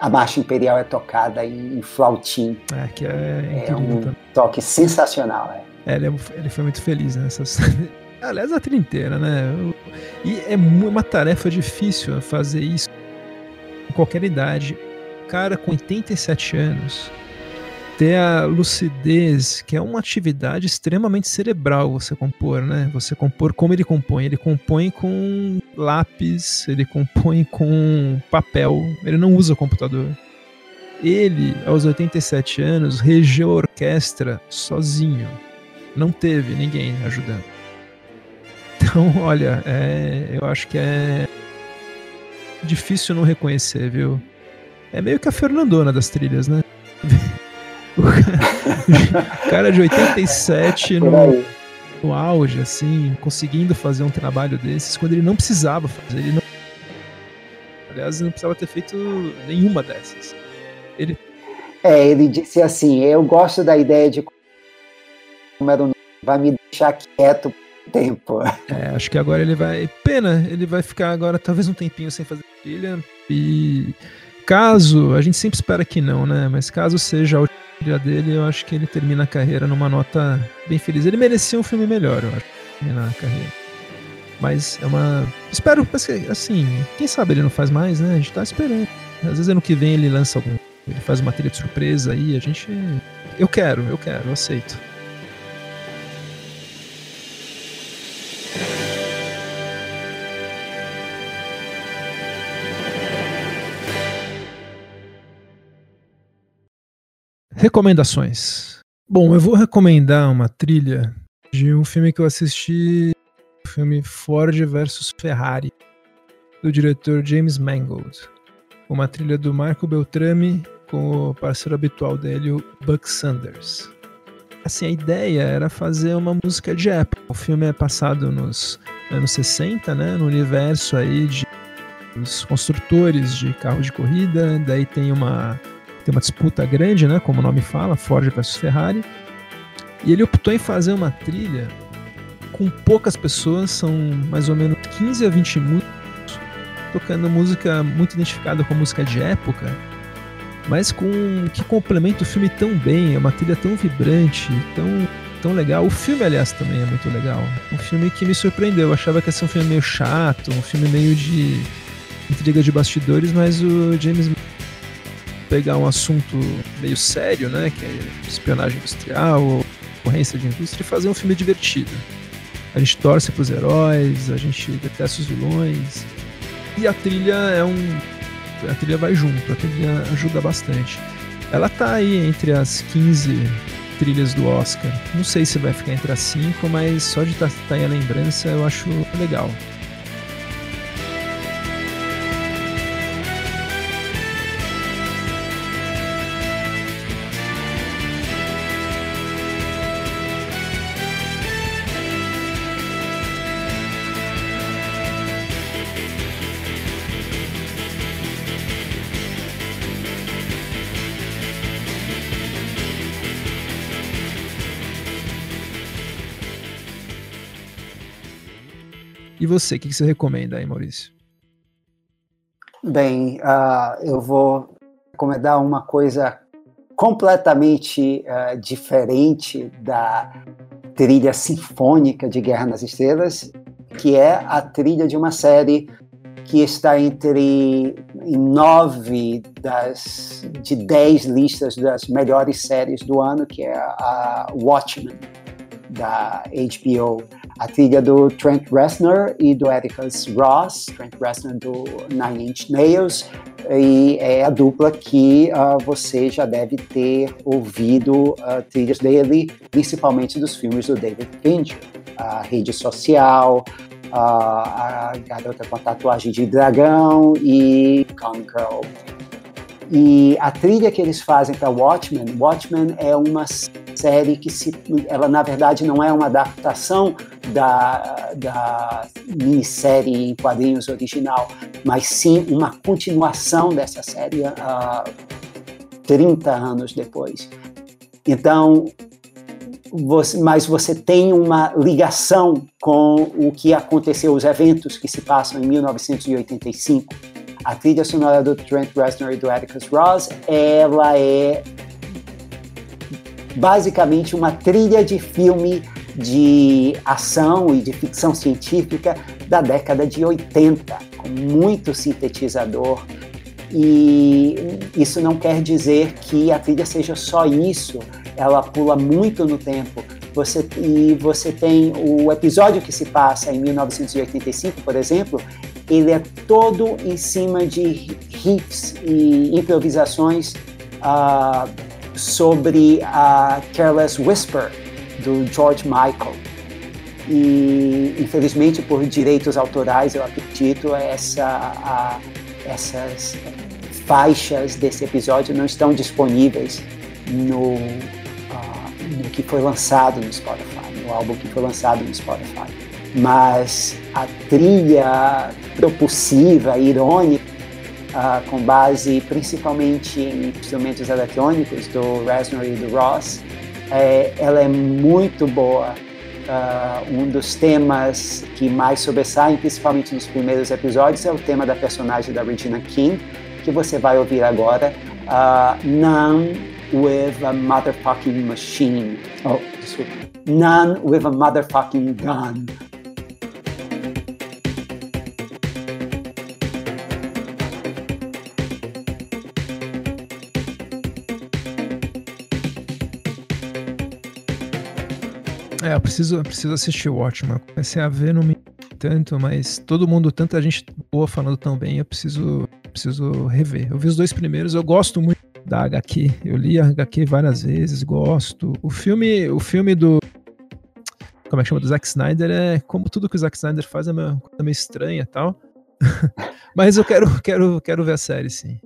a marcha imperial é tocada em, flautim. É, que é, é um também. toque sensacional. É. é ele, é, ele, foi muito feliz nessas. Aliás, a trilha inteira, né? E é uma tarefa difícil fazer isso em qualquer idade. Cara com 87 anos ter a lucidez, que é uma atividade extremamente cerebral você compor, né? Você compor como ele compõe. Ele compõe com lápis, ele compõe com papel, ele não usa computador. Ele, aos 87 anos, regeu a orquestra sozinho. Não teve ninguém ajudando. Então, olha, é, eu acho que é difícil não reconhecer, viu? É meio que a Fernandona das trilhas, né? O cara de 87 no, no auge, assim, conseguindo fazer um trabalho desses, quando ele não precisava fazer. Ele não... Aliás, não precisava ter feito nenhuma dessas. Ele... É, ele disse assim: Eu gosto da ideia de um... vai me deixar quieto tempo. É, acho que agora ele vai. Pena, ele vai ficar agora talvez um tempinho sem fazer trilha. E caso, a gente sempre espera que não, né? Mas caso seja a última dele, eu acho que ele termina a carreira numa nota bem feliz. Ele merecia um filme melhor, eu acho, terminar a carreira. Mas é uma. Espero, assim, quem sabe ele não faz mais, né? A gente tá esperando. Às vezes ano que vem ele lança algum. Ele faz uma trilha de surpresa aí, a gente. Eu quero, eu quero, eu aceito. Recomendações. Bom, eu vou recomendar uma trilha de um filme que eu assisti, o filme Ford versus Ferrari, do diretor James Mangold. Uma trilha do Marco Beltrame com o parceiro habitual dele, o Buck Sanders. Assim, a ideia era fazer uma música de época. O filme é passado nos anos 60, né, no universo aí de os construtores de carro de corrida, daí tem uma tem uma disputa grande, né, como o nome fala, Ford versus Ferrari. E ele optou em fazer uma trilha com poucas pessoas, são mais ou menos 15 a 20 músicos, tocando música muito identificada com música de época, mas com que complementa o filme tão bem, é uma trilha tão vibrante, tão tão legal. O filme, aliás, também é muito legal. Um filme que me surpreendeu. Eu achava que ia ser um filme meio chato, um filme meio de intriga de bastidores, mas o James pegar um assunto meio sério, né, que é espionagem industrial, ocorrência de indústria, e fazer um filme divertido. A gente torce para os heróis, a gente detesta os vilões, e a trilha é um, a trilha vai junto, a trilha ajuda bastante. Ela tá aí entre as 15 trilhas do Oscar. Não sei se vai ficar entre as 5, mas só de estar tá, tá aí a lembrança eu acho legal. E você, o que você recomenda aí, Maurício? Bem, uh, eu vou recomendar uma coisa completamente uh, diferente da trilha sinfônica de Guerra nas Estrelas, que é a trilha de uma série que está entre nove das de dez listas das melhores séries do ano, que é a Watchmen da HBO a trilha do Trent Reznor e do Atticus Ross, Trent Reznor do Nine Inch Nails, e é a dupla que uh, você já deve ter ouvido uh, trilhas dele, principalmente dos filmes do David Fincher, a Rede Social, uh, a Garota com a Tatuagem de Dragão e Gone Girl. E a trilha que eles fazem para Watchmen, Watchmen é uma série que se, ela na verdade não é uma adaptação da, da minissérie em quadrinhos original, mas sim uma continuação dessa série uh, 30 anos depois. Então, você, mas você tem uma ligação com o que aconteceu, os eventos que se passam em 1985. A trilha sonora do Trent Reznor e do Atticus Ross, ela é basicamente uma trilha de filme de ação e de ficção científica da década de 80, com muito sintetizador. E isso não quer dizer que a trilha seja só isso, ela pula muito no tempo. Você, e você tem o episódio que se passa em 1985, por exemplo, ele é todo em cima de riffs e improvisações uh, sobre a Careless Whisper, do George Michael. E, infelizmente, por direitos autorais, eu acredito, essa, a, essas faixas desse episódio não estão disponíveis no, uh, no que foi lançado no Spotify, no álbum que foi lançado no Spotify. Mas a trilha propulsiva, irônica, uh, com base principalmente em instrumentos eletrônicos do Reznor e do Ross, é, ela é muito boa uh, um dos temas que mais sobressaem, principalmente nos primeiros episódios, é o tema da personagem da Regina King, que você vai ouvir agora, uh, None with a Motherfucking Machine. Oh, desculpa. None with a Motherfucking Gun. Preciso, preciso assistir o Watchmen. Comecei a ver, não me tanto, mas todo mundo, tanta gente boa falando tão bem, eu preciso, preciso rever. Eu vi os dois primeiros, eu gosto muito da HQ. Eu li a HQ várias vezes, gosto. O filme, o filme do como é que chama do Zack Snyder é como tudo que o Zack Snyder faz é uma coisa meio estranha tal. Mas eu quero, quero, quero ver a série, sim.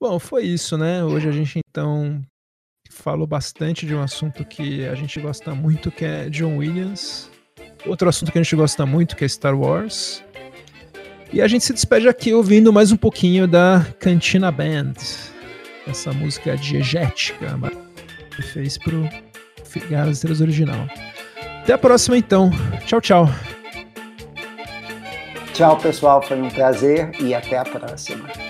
Bom, foi isso, né? Hoje a gente então falou bastante de um assunto que a gente gosta muito, que é John Williams. Outro assunto que a gente gosta muito, que é Star Wars. E a gente se despede aqui ouvindo mais um pouquinho da Cantina Band. Essa música diegética que fez pro Guerra Estrelas original. Até a próxima então. Tchau, tchau. Tchau, pessoal. Foi um prazer e até a próxima.